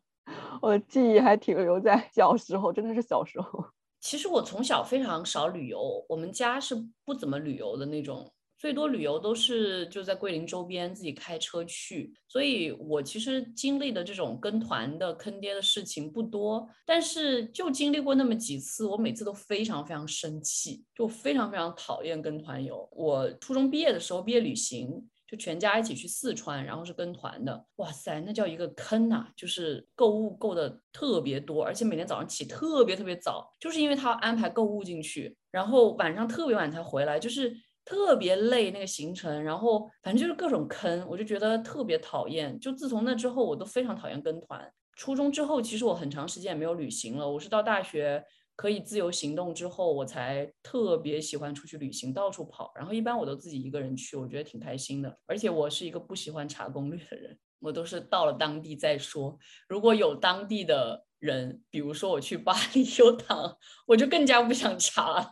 我记忆还停留在小时候，真的是小时候。其实我从小非常少旅游，我们家是不怎么旅游的那种。最多旅游都是就在桂林周边自己开车去，所以我其实经历的这种跟团的坑爹的事情不多，但是就经历过那么几次，我每次都非常非常生气，就非常非常讨厌跟团游。我初中毕业的时候毕业旅行，就全家一起去四川，然后是跟团的，哇塞，那叫一个坑呐！就是购物购的特别多，而且每天早上起特别特别早，就是因为他要安排购物进去，然后晚上特别晚才回来，就是。特别累那个行程，然后反正就是各种坑，我就觉得特别讨厌。就自从那之后，我都非常讨厌跟团。初中之后，其实我很长时间也没有旅行了。我是到大学可以自由行动之后，我才特别喜欢出去旅行，到处跑。然后一般我都自己一个人去，我觉得挺开心的。而且我是一个不喜欢查攻略的人，我都是到了当地再说。如果有当地的人，比如说我去巴黎有躺，我就更加不想查了。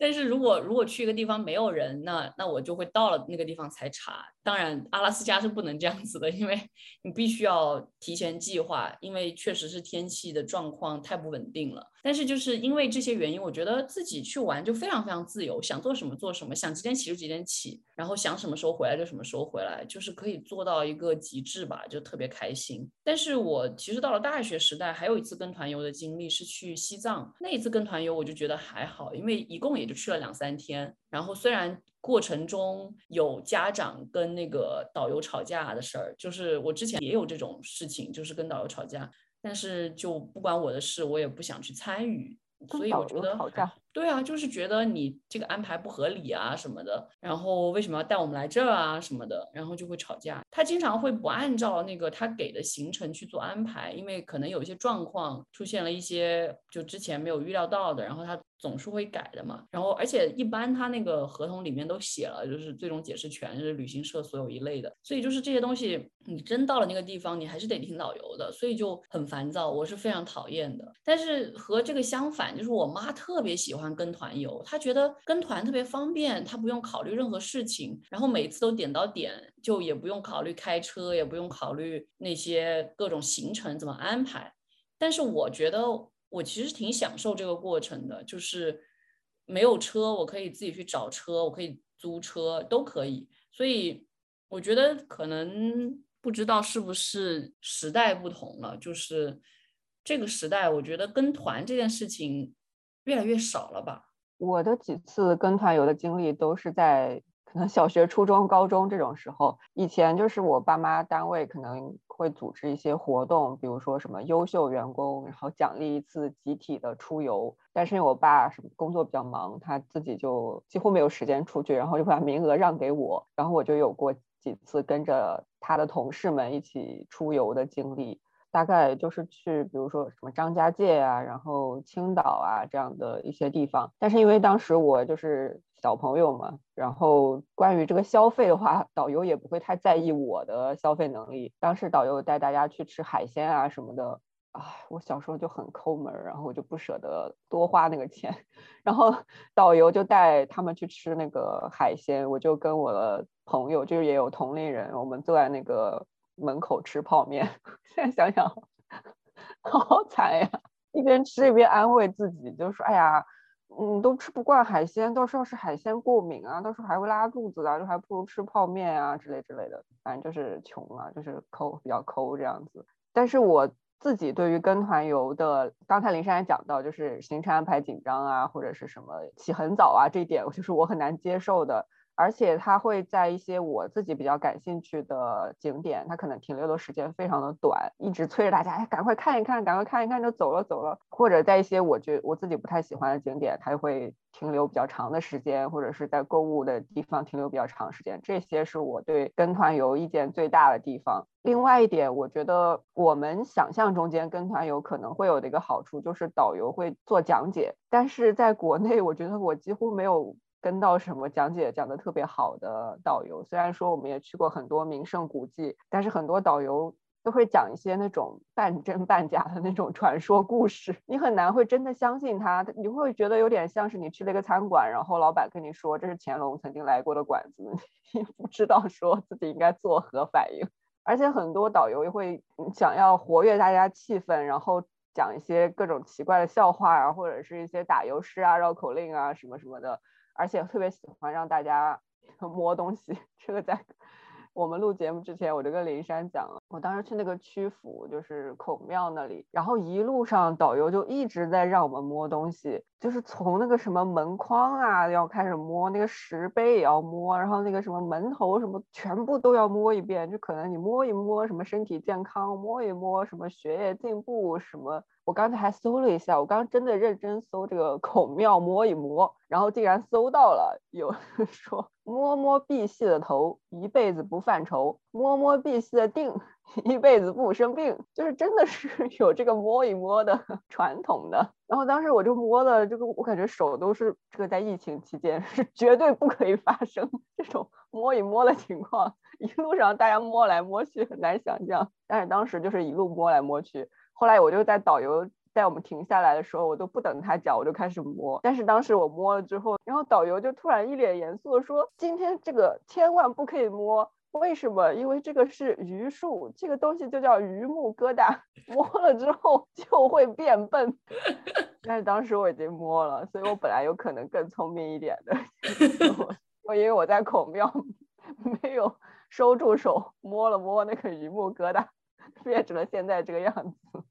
但是如果如果去一个地方没有人，那那我就会到了那个地方才查。当然，阿拉斯加是不能这样子的，因为你必须要提前计划，因为确实是天气的状况太不稳定了。但是就是因为这些原因，我觉得自己去玩就非常非常自由，想做什么做什么，想几点起就几点起，然后想什么时候回来就什么时候回来，就是可以做到一个极致吧，就特别开心。但是我其实到了大学时代，还有一次跟团游的经历是去西藏，那一次跟团游我就觉得还好，因为一共也就去了两三天，然后虽然。过程中有家长跟那个导游吵架的事儿，就是我之前也有这种事情，就是跟导游吵架，但是就不关我的事，我也不想去参与，所以我觉得吵架。对啊，就是觉得你这个安排不合理啊什么的，然后为什么要带我们来这儿啊什么的，然后就会吵架。他经常会不按照那个他给的行程去做安排，因为可能有一些状况出现了一些就之前没有预料到的，然后他。总是会改的嘛，然后而且一般他那个合同里面都写了，就是最终解释权是旅行社所有一类的，所以就是这些东西，你真到了那个地方，你还是得听导游的，所以就很烦躁，我是非常讨厌的。但是和这个相反，就是我妈特别喜欢喜欢跟团游，他觉得跟团特别方便，他不用考虑任何事情，然后每次都点到点，就也不用考虑开车，也不用考虑那些各种行程怎么安排。但是我觉得。我其实挺享受这个过程的，就是没有车，我可以自己去找车，我可以租车，都可以。所以我觉得可能不知道是不是时代不同了，就是这个时代，我觉得跟团这件事情越来越少了吧。我的几次跟团游的经历都是在。可能小学、初中、高中这种时候，以前就是我爸妈单位可能会组织一些活动，比如说什么优秀员工，然后奖励一次集体的出游。但是因为我爸什么工作比较忙，他自己就几乎没有时间出去，然后就把名额让给我，然后我就有过几次跟着他的同事们一起出游的经历。大概就是去，比如说什么张家界啊，然后青岛啊这样的一些地方。但是因为当时我就是小朋友嘛，然后关于这个消费的话，导游也不会太在意我的消费能力。当时导游带大家去吃海鲜啊什么的，啊，我小时候就很抠门，然后我就不舍得多花那个钱。然后 导游就带他们去吃那个海鲜，我就跟我的朋友，就是也有同龄人，我们坐在那个。门口吃泡面，现在想想好惨呀！一边吃一边安慰自己，就说：“哎呀，嗯，都吃不惯海鲜，到时候是海鲜过敏啊，到时候还会拉肚子啊，就还不如吃泡面啊之类之类的。反正就是穷了，就是抠，比较抠这样子。但是我自己对于跟团游的，刚才林珊也讲到，就是行程安排紧张啊，或者是什么起很早啊，这一点就是我很难接受的。而且他会在一些我自己比较感兴趣的景点，他可能停留的时间非常的短，一直催着大家，哎，赶快看一看，赶快看一看就走了走了。或者在一些我觉我自己不太喜欢的景点，他会停留比较长的时间，或者是在购物的地方停留比较长时间。这些是我对跟团游意见最大的地方。另外一点，我觉得我们想象中间跟团游可能会有的一个好处，就是导游会做讲解，但是在国内，我觉得我几乎没有。跟到什么讲解讲的特别好的导游，虽然说我们也去过很多名胜古迹，但是很多导游都会讲一些那种半真半假的那种传说故事，你很难会真的相信他，你会觉得有点像是你去了一个餐馆，然后老板跟你说这是乾隆曾经来过的馆子，你不知道说自己应该作何反应。而且很多导游也会想要活跃大家气氛，然后讲一些各种奇怪的笑话啊，或者是一些打油诗啊、绕口令啊什么什么的。而且特别喜欢让大家 摸东西，这个在我们录节目之前，我就跟林珊讲了。我当时去那个曲阜，就是孔庙那里，然后一路上导游就一直在让我们摸东西，就是从那个什么门框啊要开始摸，那个石碑也要摸，然后那个什么门头什么全部都要摸一遍。就可能你摸一摸什么身体健康，摸一摸什么学业进步什么。我刚才还搜了一下，我刚真的认真搜这个孔庙摸一摸，然后竟然搜到了有人说摸摸碧玺的头，一辈子不犯愁；摸摸碧玺的腚，一辈子不生病。就是真的是 有这个摸一摸的 传统的。然后当时我就摸了，这个我感觉手都是这个在疫情期间是绝对不可以发生这种摸一摸的情况。一路上大家摸来摸去，很难想象。但是当时就是一路摸来摸去。后来我就在导游带我们停下来的时候，我都不等他讲，我就开始摸。但是当时我摸了之后，然后导游就突然一脸严肃的说：“今天这个千万不可以摸，为什么？因为这个是榆树，这个东西就叫榆木疙瘩，摸了之后就会变笨。”但是当时我已经摸了，所以我本来有可能更聪明一点的，我因为我在孔庙没有收住手，摸了摸那个榆木疙瘩。变成了现在这个样子，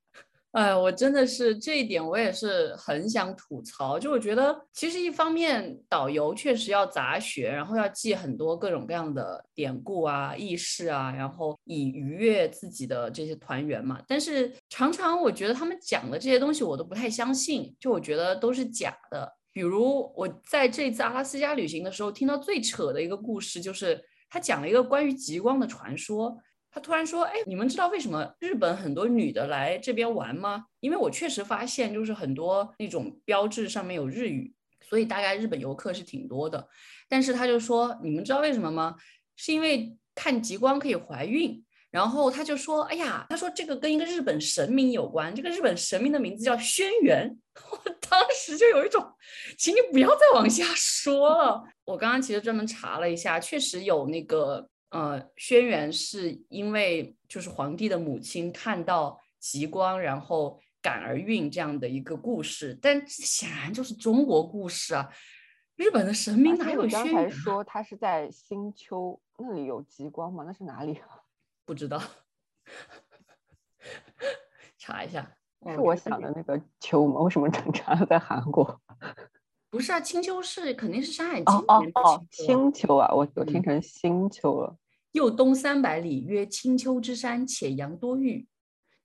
哎，我真的是这一点，我也是很想吐槽。就我觉得，其实一方面导游确实要杂学，然后要记很多各种各样的典故啊、轶事啊，然后以愉悦自己的这些团员嘛。但是常常我觉得他们讲的这些东西，我都不太相信，就我觉得都是假的。比如我在这次阿拉斯加旅行的时候，听到最扯的一个故事，就是他讲了一个关于极光的传说。他突然说：“哎，你们知道为什么日本很多女的来这边玩吗？因为我确实发现，就是很多那种标志上面有日语，所以大概日本游客是挺多的。但是他就说，你们知道为什么吗？是因为看极光可以怀孕。然后他就说：哎呀，他说这个跟一个日本神明有关，这个日本神明的名字叫轩辕。我当时就有一种，请你不要再往下说了。我刚刚其实专门查了一下，确实有那个。”呃，轩辕是因为就是皇帝的母亲看到极光，然后感而孕这样的一个故事，但显然就是中国故事啊。日本的神明哪有轩辕？刚才说他是在新丘那里有极光吗？那是哪里？不知道，查一下。是我想的那个丘吗？为什么整查在韩国？不是啊，青丘是肯定是《山海经》哦哦，青丘啊，我我听成星丘了。又东三百里，曰青丘之山，且阳多玉。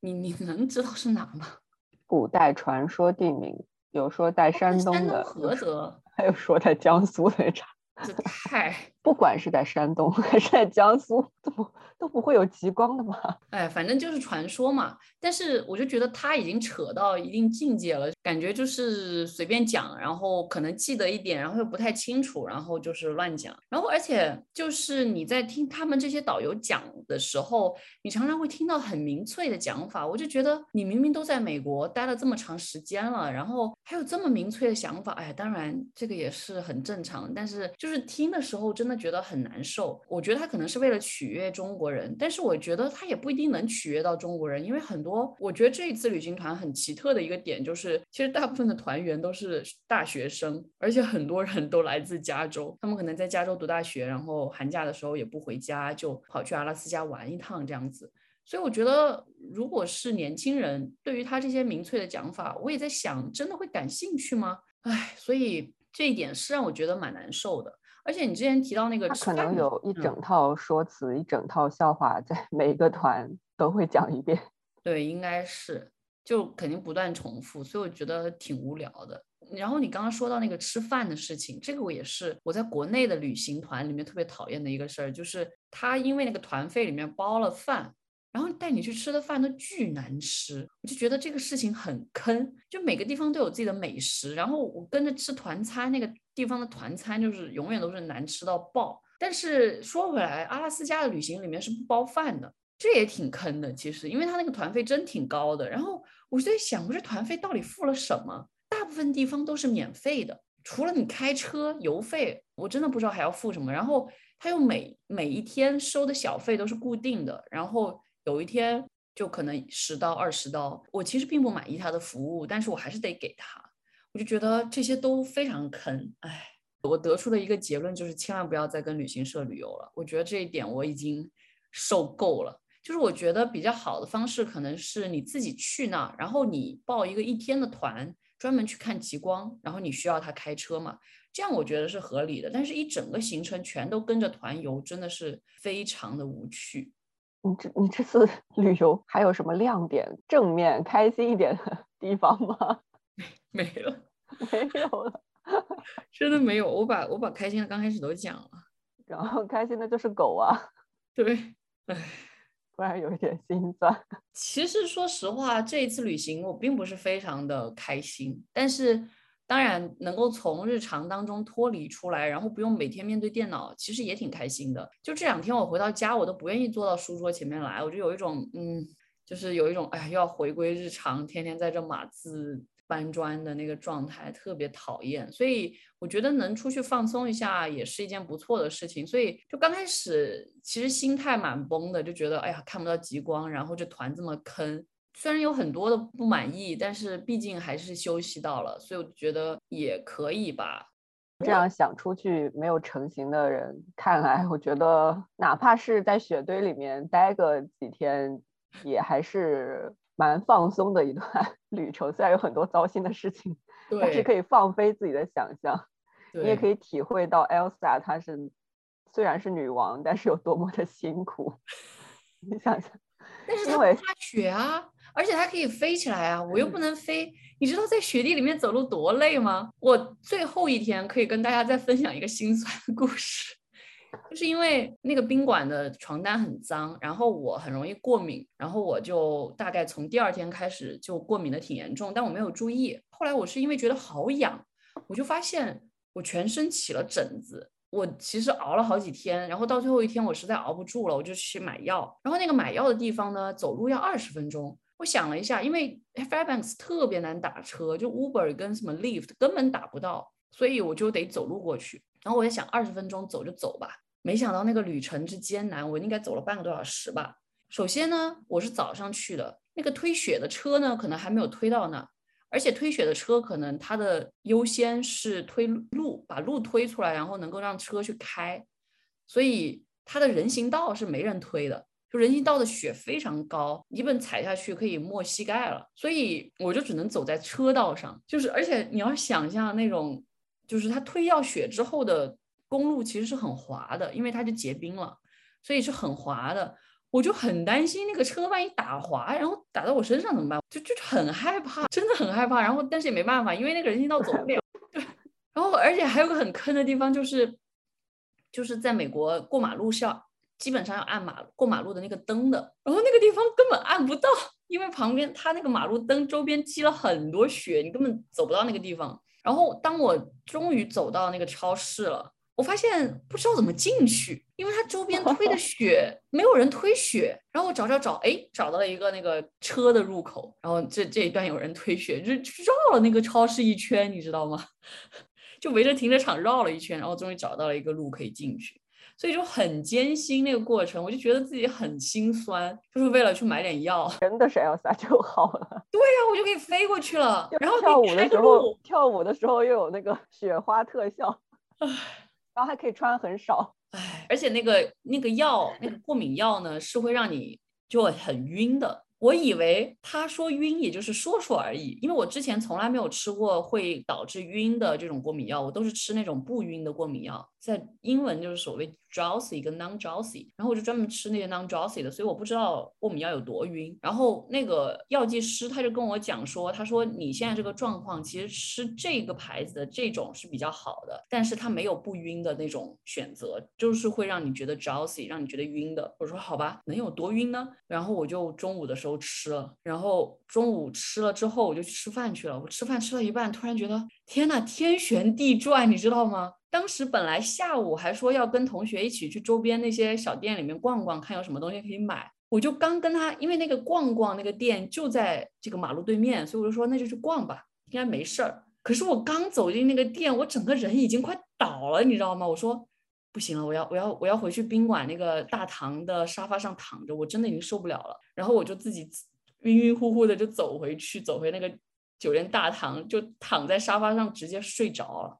你你能知道是哪吗？古代传说地名，有说在山东的，菏泽，还有说在江苏的啥？这太。不管是在山东还是 在江苏，都不都不会有极光的吗？哎，反正就是传说嘛。但是我就觉得他已经扯到一定境界了，感觉就是随便讲，然后可能记得一点，然后又不太清楚，然后就是乱讲。然后而且就是你在听他们这些导游讲的时候，你常常会听到很民粹的讲法。我就觉得你明明都在美国待了这么长时间了，然后还有这么民粹的想法，哎，当然这个也是很正常。但是就是听的时候真的。的觉得很难受。我觉得他可能是为了取悦中国人，但是我觉得他也不一定能取悦到中国人，因为很多，我觉得这一次旅行团很奇特的一个点就是，其实大部分的团员都是大学生，而且很多人都来自加州，他们可能在加州读大学，然后寒假的时候也不回家，就跑去阿拉斯加玩一趟这样子。所以我觉得，如果是年轻人，对于他这些民粹的讲法，我也在想，真的会感兴趣吗？唉，所以这一点是让我觉得蛮难受的。而且你之前提到那个，他可能有一整套说辞，一整套笑话，在 每一个团都会讲一遍。对，应该是，就肯定不断重复，所以我觉得挺无聊的。然后你刚刚说到那个吃饭的事情，这个我也是我在国内的旅行团里面特别讨厌的一个事儿，就是他因为那个团费里面包了饭。然后带你去吃的饭都巨难吃，我就觉得这个事情很坑。就每个地方都有自己的美食，然后我跟着吃团餐，那个地方的团餐就是永远都是难吃到爆。但是说回来，阿拉斯加的旅行里面是不包饭的，这也挺坑的。其实，因为他那个团费真挺高的。然后我就在想，我这团费到底付了什么？大部分地方都是免费的，除了你开车油费，我真的不知道还要付什么。然后他又每每一天收的小费都是固定的，然后。有一天就可能十刀二十刀，我其实并不满意他的服务，但是我还是得给他。我就觉得这些都非常坑，哎，我得出的一个结论就是千万不要再跟旅行社旅游了。我觉得这一点我已经受够了。就是我觉得比较好的方式可能是你自己去那儿，然后你报一个一天的团，专门去看极光，然后你需要他开车嘛，这样我觉得是合理的。但是一整个行程全都跟着团游，真的是非常的无趣。你这你这次旅游还有什么亮点、正面、开心一点的地方吗？没了，没有了，真的没有。我把我把开心的刚开始都讲了，然后开心的就是狗啊。对，唉，突然有一点心酸。其实说实话，这一次旅行我并不是非常的开心，但是。当然，能够从日常当中脱离出来，然后不用每天面对电脑，其实也挺开心的。就这两天我回到家，我都不愿意坐到书桌前面来，我就有一种，嗯，就是有一种，哎，又要回归日常，天天在这码字搬砖的那个状态，特别讨厌。所以我觉得能出去放松一下也是一件不错的事情。所以就刚开始其实心态蛮崩的，就觉得，哎呀，看不到极光，然后这团这么坑。虽然有很多的不满意，但是毕竟还是休息到了，所以我觉得也可以吧。这样想出去没有成型的人看来，我觉得哪怕是在雪堆里面待个几天，也还是蛮放松的一段 旅程。虽然有很多糟心的事情，但是可以放飞自己的想象。你也可以体会到 Elsa 她是虽然是女王，但是有多么的辛苦。你想想，但是她会下雪啊。而且它可以飞起来啊，我又不能飞。你知道在雪地里面走路多累吗？我最后一天可以跟大家再分享一个心酸的故事，就是因为那个宾馆的床单很脏，然后我很容易过敏，然后我就大概从第二天开始就过敏的挺严重，但我没有注意。后来我是因为觉得好痒，我就发现我全身起了疹子。我其实熬了好几天，然后到最后一天我实在熬不住了，我就去买药。然后那个买药的地方呢，走路要二十分钟。我想了一下，因为 Fairbanks 特别难打车，就 Uber 跟什么 Lyft 根本打不到，所以我就得走路过去。然后我在想，二十分钟走就走吧。没想到那个旅程之艰难，我应该走了半个多小时吧。首先呢，我是早上去的，那个推雪的车呢，可能还没有推到那，而且推雪的车可能它的优先是推路，把路推出来，然后能够让车去开，所以它的人行道是没人推的。就人行道的雪非常高，基本踩下去可以没膝盖了，所以我就只能走在车道上。就是，而且你要想象那种，就是它推掉雪之后的公路其实是很滑的，因为它就结冰了，所以是很滑的。我就很担心那个车万一打滑，然后打到我身上怎么办？就就很害怕，真的很害怕。然后但是也没办法，因为那个人行道走不了。对，然后而且还有个很坑的地方，就是就是在美国过马路是要。基本上要按马过马路的那个灯的，然后那个地方根本按不到，因为旁边它那个马路灯周边积了很多雪，你根本走不到那个地方。然后当我终于走到那个超市了，我发现不知道怎么进去，因为它周边推的雪没有人推雪。然后我找找找，哎，找到了一个那个车的入口，然后这这一段有人推雪，就绕了那个超市一圈，你知道吗？就围着停车场绕了一圈，然后终于找到了一个路可以进去。所以就很艰辛那个过程，我就觉得自己很心酸，就是为了去买点药。真的是 Elsa 就好了。对呀，我就可以飞过去了，然后跳舞的时候，跳舞的时候又有那个 雪花特效，然后还可以穿很少。唉，而且那个那个药，那个过敏药呢，是会让你就很晕的。我以为他说晕也就是说说而已，因为我之前从来没有吃过会导致晕的这种过敏药，我都是吃那种不晕的过敏药，在英文就是所谓 drowsy 跟 non drowsy，然后我就专门吃那些 non drowsy 的，所以我不知道过敏药有多晕。然后那个药剂师他就跟我讲说，他说你现在这个状况其实吃这个牌子的这种是比较好的，但是它没有不晕的那种选择，就是会让你觉得 drowsy，让你觉得晕的。我说好吧，能有多晕呢？然后我就中午的时候。吃了，然后中午吃了之后，我就去吃饭去了。我吃饭吃了一半，突然觉得天呐，天旋地转，你知道吗？当时本来下午还说要跟同学一起去周边那些小店里面逛逛，看有什么东西可以买。我就刚跟他，因为那个逛逛那个店就在这个马路对面，所以我就说那就去逛吧，应该没事儿。可是我刚走进那个店，我整个人已经快倒了，你知道吗？我说。不行了，我要我要我要回去宾馆那个大堂的沙发上躺着，我真的已经受不了了。然后我就自己晕晕乎乎的就走回去，走回那个酒店大堂，就躺在沙发上直接睡着了，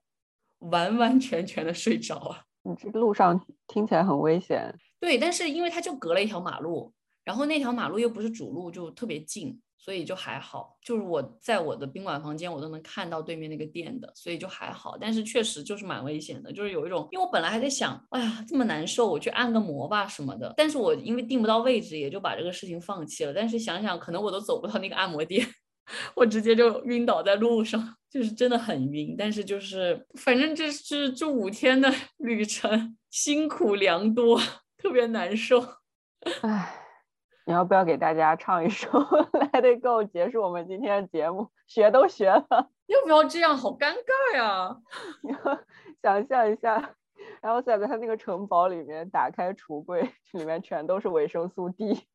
完完全全的睡着了。你这个路上听起来很危险。对，但是因为它就隔了一条马路，然后那条马路又不是主路，就特别近。所以就还好，就是我在我的宾馆房间，我都能看到对面那个店的，所以就还好。但是确实就是蛮危险的，就是有一种，因为我本来还在想，哎呀这么难受，我去按个摩吧什么的。但是我因为订不到位置，也就把这个事情放弃了。但是想想，可能我都走不到那个按摩店，我直接就晕倒在路上，就是真的很晕。但是就是反正这是这五天的 旅程，辛苦良多，特别难受，唉。你要不要给大家唱一首《Let It Go》结束我们今天的节目？学都学了，要不要这样？好尴尬呀！你 要想象一下，然后在他那个城堡里面打开橱柜，里面全都是维生素 D，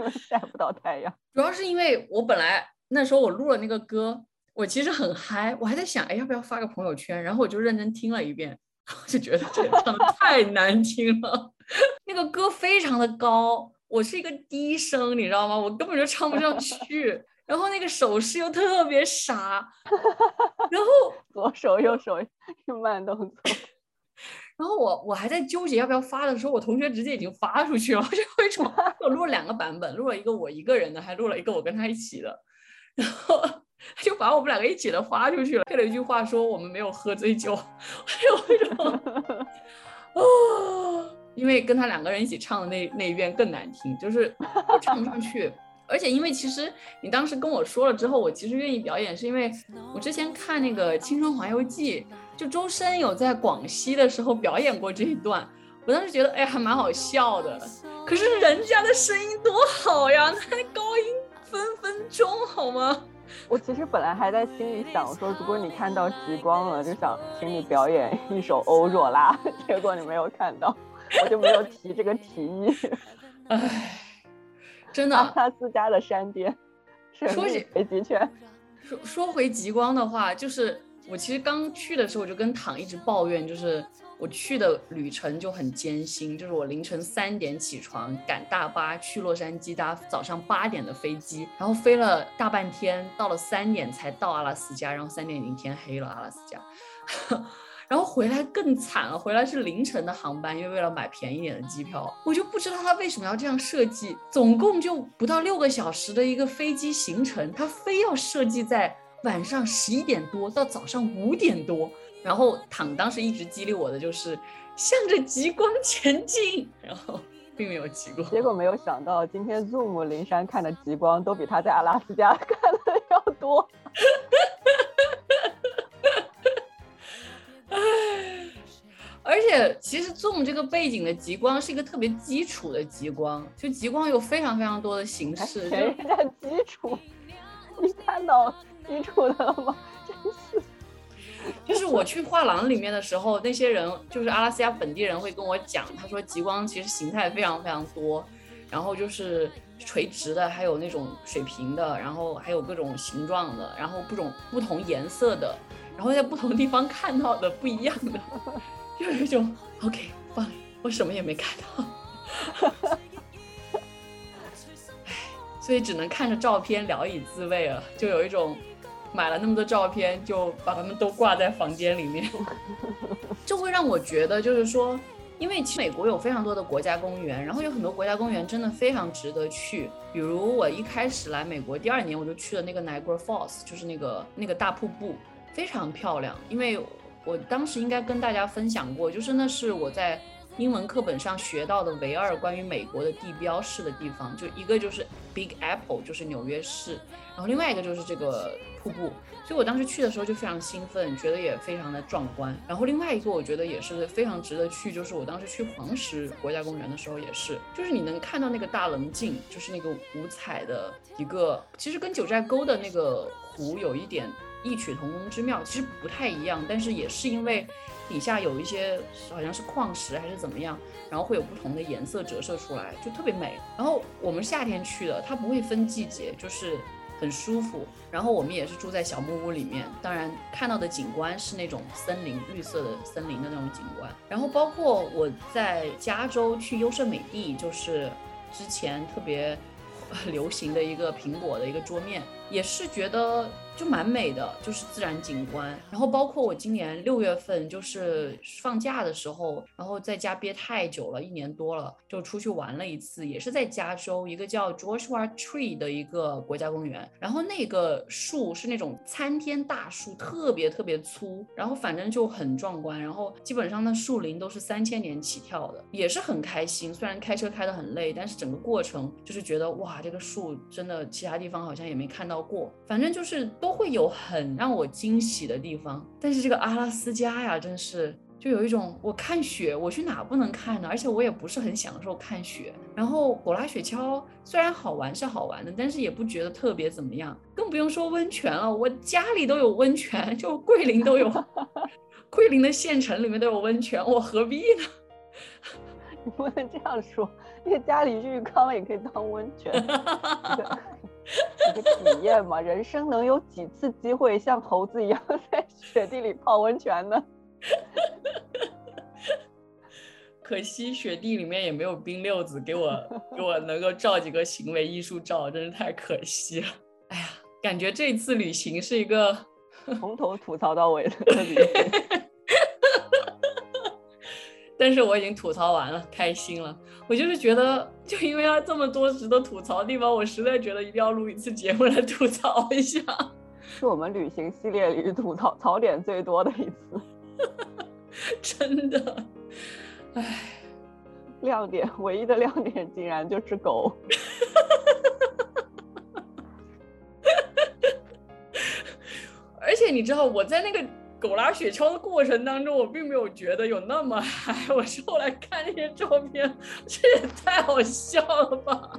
因为晒不到太阳。主要是因为我本来那时候我录了那个歌，我其实很嗨，我还在想，哎，要不要发个朋友圈？然后我就认真听了一遍。我就觉得这唱的 太难听了，那个歌非常的高，我是一个低声，你知道吗？我根本就唱不上去。然后那个手势又特别傻，然后左手右手慢动作。然后我我还在纠结要不要发的时候，我同学直接已经发出去了。就为什么我录了两个版本，录了一个我一个人的，还录了一个我跟他一起的，然后。就把我们两个一起的发出去了，配了一句话说我们没有喝醉酒，有一种啊，因为跟他两个人一起唱的那那一遍更难听，就是唱不上去。而且因为其实你当时跟我说了之后，我其实愿意表演，是因为我之前看那个《青春环游记》，就周深有在广西的时候表演过这一段，我当时觉得哎还蛮好笑的。可是人家的声音多好呀，那高音分分钟好吗？我其实本来还在心里想说，如果你看到极光了，就想请你表演一首《欧若拉》，结果你没有看到，我就没有提这个提议。唉，真的。阿拉斯加的山巅，说起北极圈，说说回极光的话，就是我其实刚去的时候，我就跟躺一直抱怨，就是。我去的旅程就很艰辛，就是我凌晨三点起床赶大巴去洛杉矶搭早上八点的飞机，然后飞了大半天，到了三点才到阿拉斯加，然后三点已经天黑了阿拉斯加，然后回来更惨了，回来是凌晨的航班，因为为了买便宜点的机票，我就不知道他为什么要这样设计，总共就不到六个小时的一个飞机行程，他非要设计在晚上十一点多到早上五点多。然后躺当时一直激励我的就是向着极光前进，然后并没有极光，结果没有想到今天 Zoom 灵山看的极光都比他在阿拉斯加 看的要多。而且其实 Zoom 这个背景的极光是一个特别基础的极光，就极光有非常非常多的形式。人家基础，你看到基础的了吗？真是。就是我去画廊里面的时候，那些人就是阿拉斯加本地人会跟我讲，他说极光其实形态非常非常多，然后就是垂直的，还有那种水平的，然后还有各种形状的，然后各种不同颜色的，然后在不同地方看到的不一样的，就有一种 OK fine，我什么也没看到。所以只能看着照片聊以自慰了，就有一种买了那么多照片，就把它们都挂在房间里面，这会让我觉得就是说，因为其实美国有非常多的国家公园，然后有很多国家公园真的非常值得去。比如我一开始来美国第二年，我就去了那个 Niagara Falls，就是那个那个大瀑布，非常漂亮。因为我当时应该跟大家分享过，就是那是我在。英文课本上学到的唯二关于美国的地标式的地方，就一个就是 Big Apple，就是纽约市，然后另外一个就是这个瀑布。所以我当时去的时候就非常兴奋，觉得也非常的壮观。然后另外一个我觉得也是非常值得去，就是我当时去黄石国家公园的时候也是，就是你能看到那个大棱镜，就是那个五彩的一个，其实跟九寨沟的那个湖有一点异曲同工之妙，其实不太一样，但是也是因为。底下有一些好像是矿石还是怎么样，然后会有不同的颜色折射出来，就特别美。然后我们夏天去的，它不会分季节，就是很舒服。然后我们也是住在小木屋里面，当然看到的景观是那种森林绿色的森林的那种景观。然后包括我在加州去优胜美地，就是之前特别 流行的一个苹果的一个桌面，也是觉得。就蛮美的，就是自然景观。然后包括我今年六月份就是放假的时候，然后在家憋太久了，一年多了，就出去玩了一次，也是在加州一个叫 Joshua Tree 的一个国家公园。然后那个树是那种参天大树，特别特别粗，然后反正就很壮观。然后基本上那树林都是三千年起跳的，也是很开心。虽然开车开得很累，但是整个过程就是觉得哇，这个树真的其他地方好像也没看到过。反正就是都。都会有很让我惊喜的地方，但是这个阿拉斯加呀，真是就有一种我看雪，我去哪不能看呢？而且我也不是很享受看雪。然后狗拉雪橇虽然好玩是好玩的，但是也不觉得特别怎么样，更不用说温泉了。我家里都有温泉，就桂林都有，桂林的县城里面都有温泉，我何必呢？你不能这样说，因为家里浴缸也可以当温泉。一个体验嘛，人生能有几次机会像猴子一样在雪地里泡温泉呢？可惜雪地里面也没有冰溜子给我给我能够照几个行为艺术照，真是太可惜了。哎呀，感觉这次旅行是一个从头吐槽到尾的旅行。但是我已经吐槽完了，开心了。我就是觉得，就因为它这么多值得吐槽的地方，我实在觉得一定要录一次节目来吐槽一下。是我们旅行系列里吐槽槽点最多的一次，真的。唉，亮点唯一的亮点竟然就是狗。而且你知道我在那个。狗拉雪橇的过程当中，我并没有觉得有那么嗨。我是后来看那些照片，这也太好笑了吧！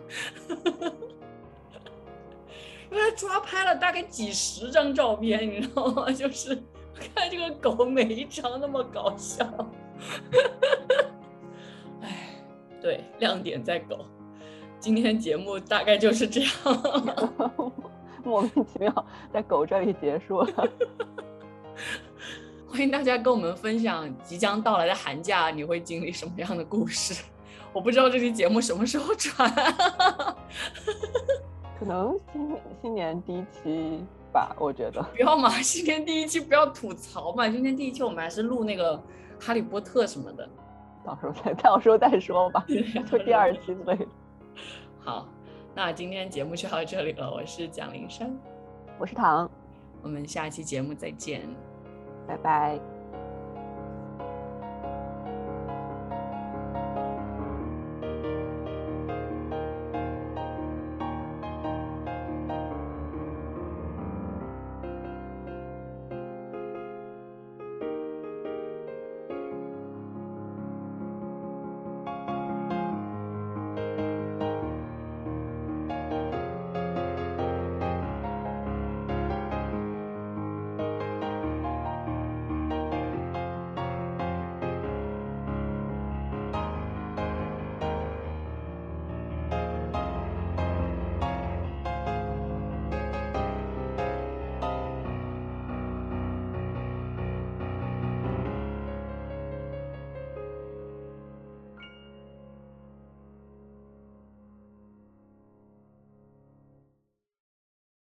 因为抓拍了大概几十张照片，你知道吗？就是看这个狗每一张那么搞笑。哎，对，亮点在狗。今天节目大概就是这样，莫名其妙在狗这里结束了。哈哈哈 欢迎大家跟我们分享即将到来的寒假，你会经历什么样的故事？我不知道这期节目什么时候传，可能新新年第一期吧，我觉得。不要嘛，新年第一期不要吐槽嘛，今天第一期我们还是录那个《哈利波特》什么的，到时候再 到时候再说吧，就第二期之类的。好，那今天节目就到这里了，我是蒋林山，我是唐，我们下期节目再见。拜拜。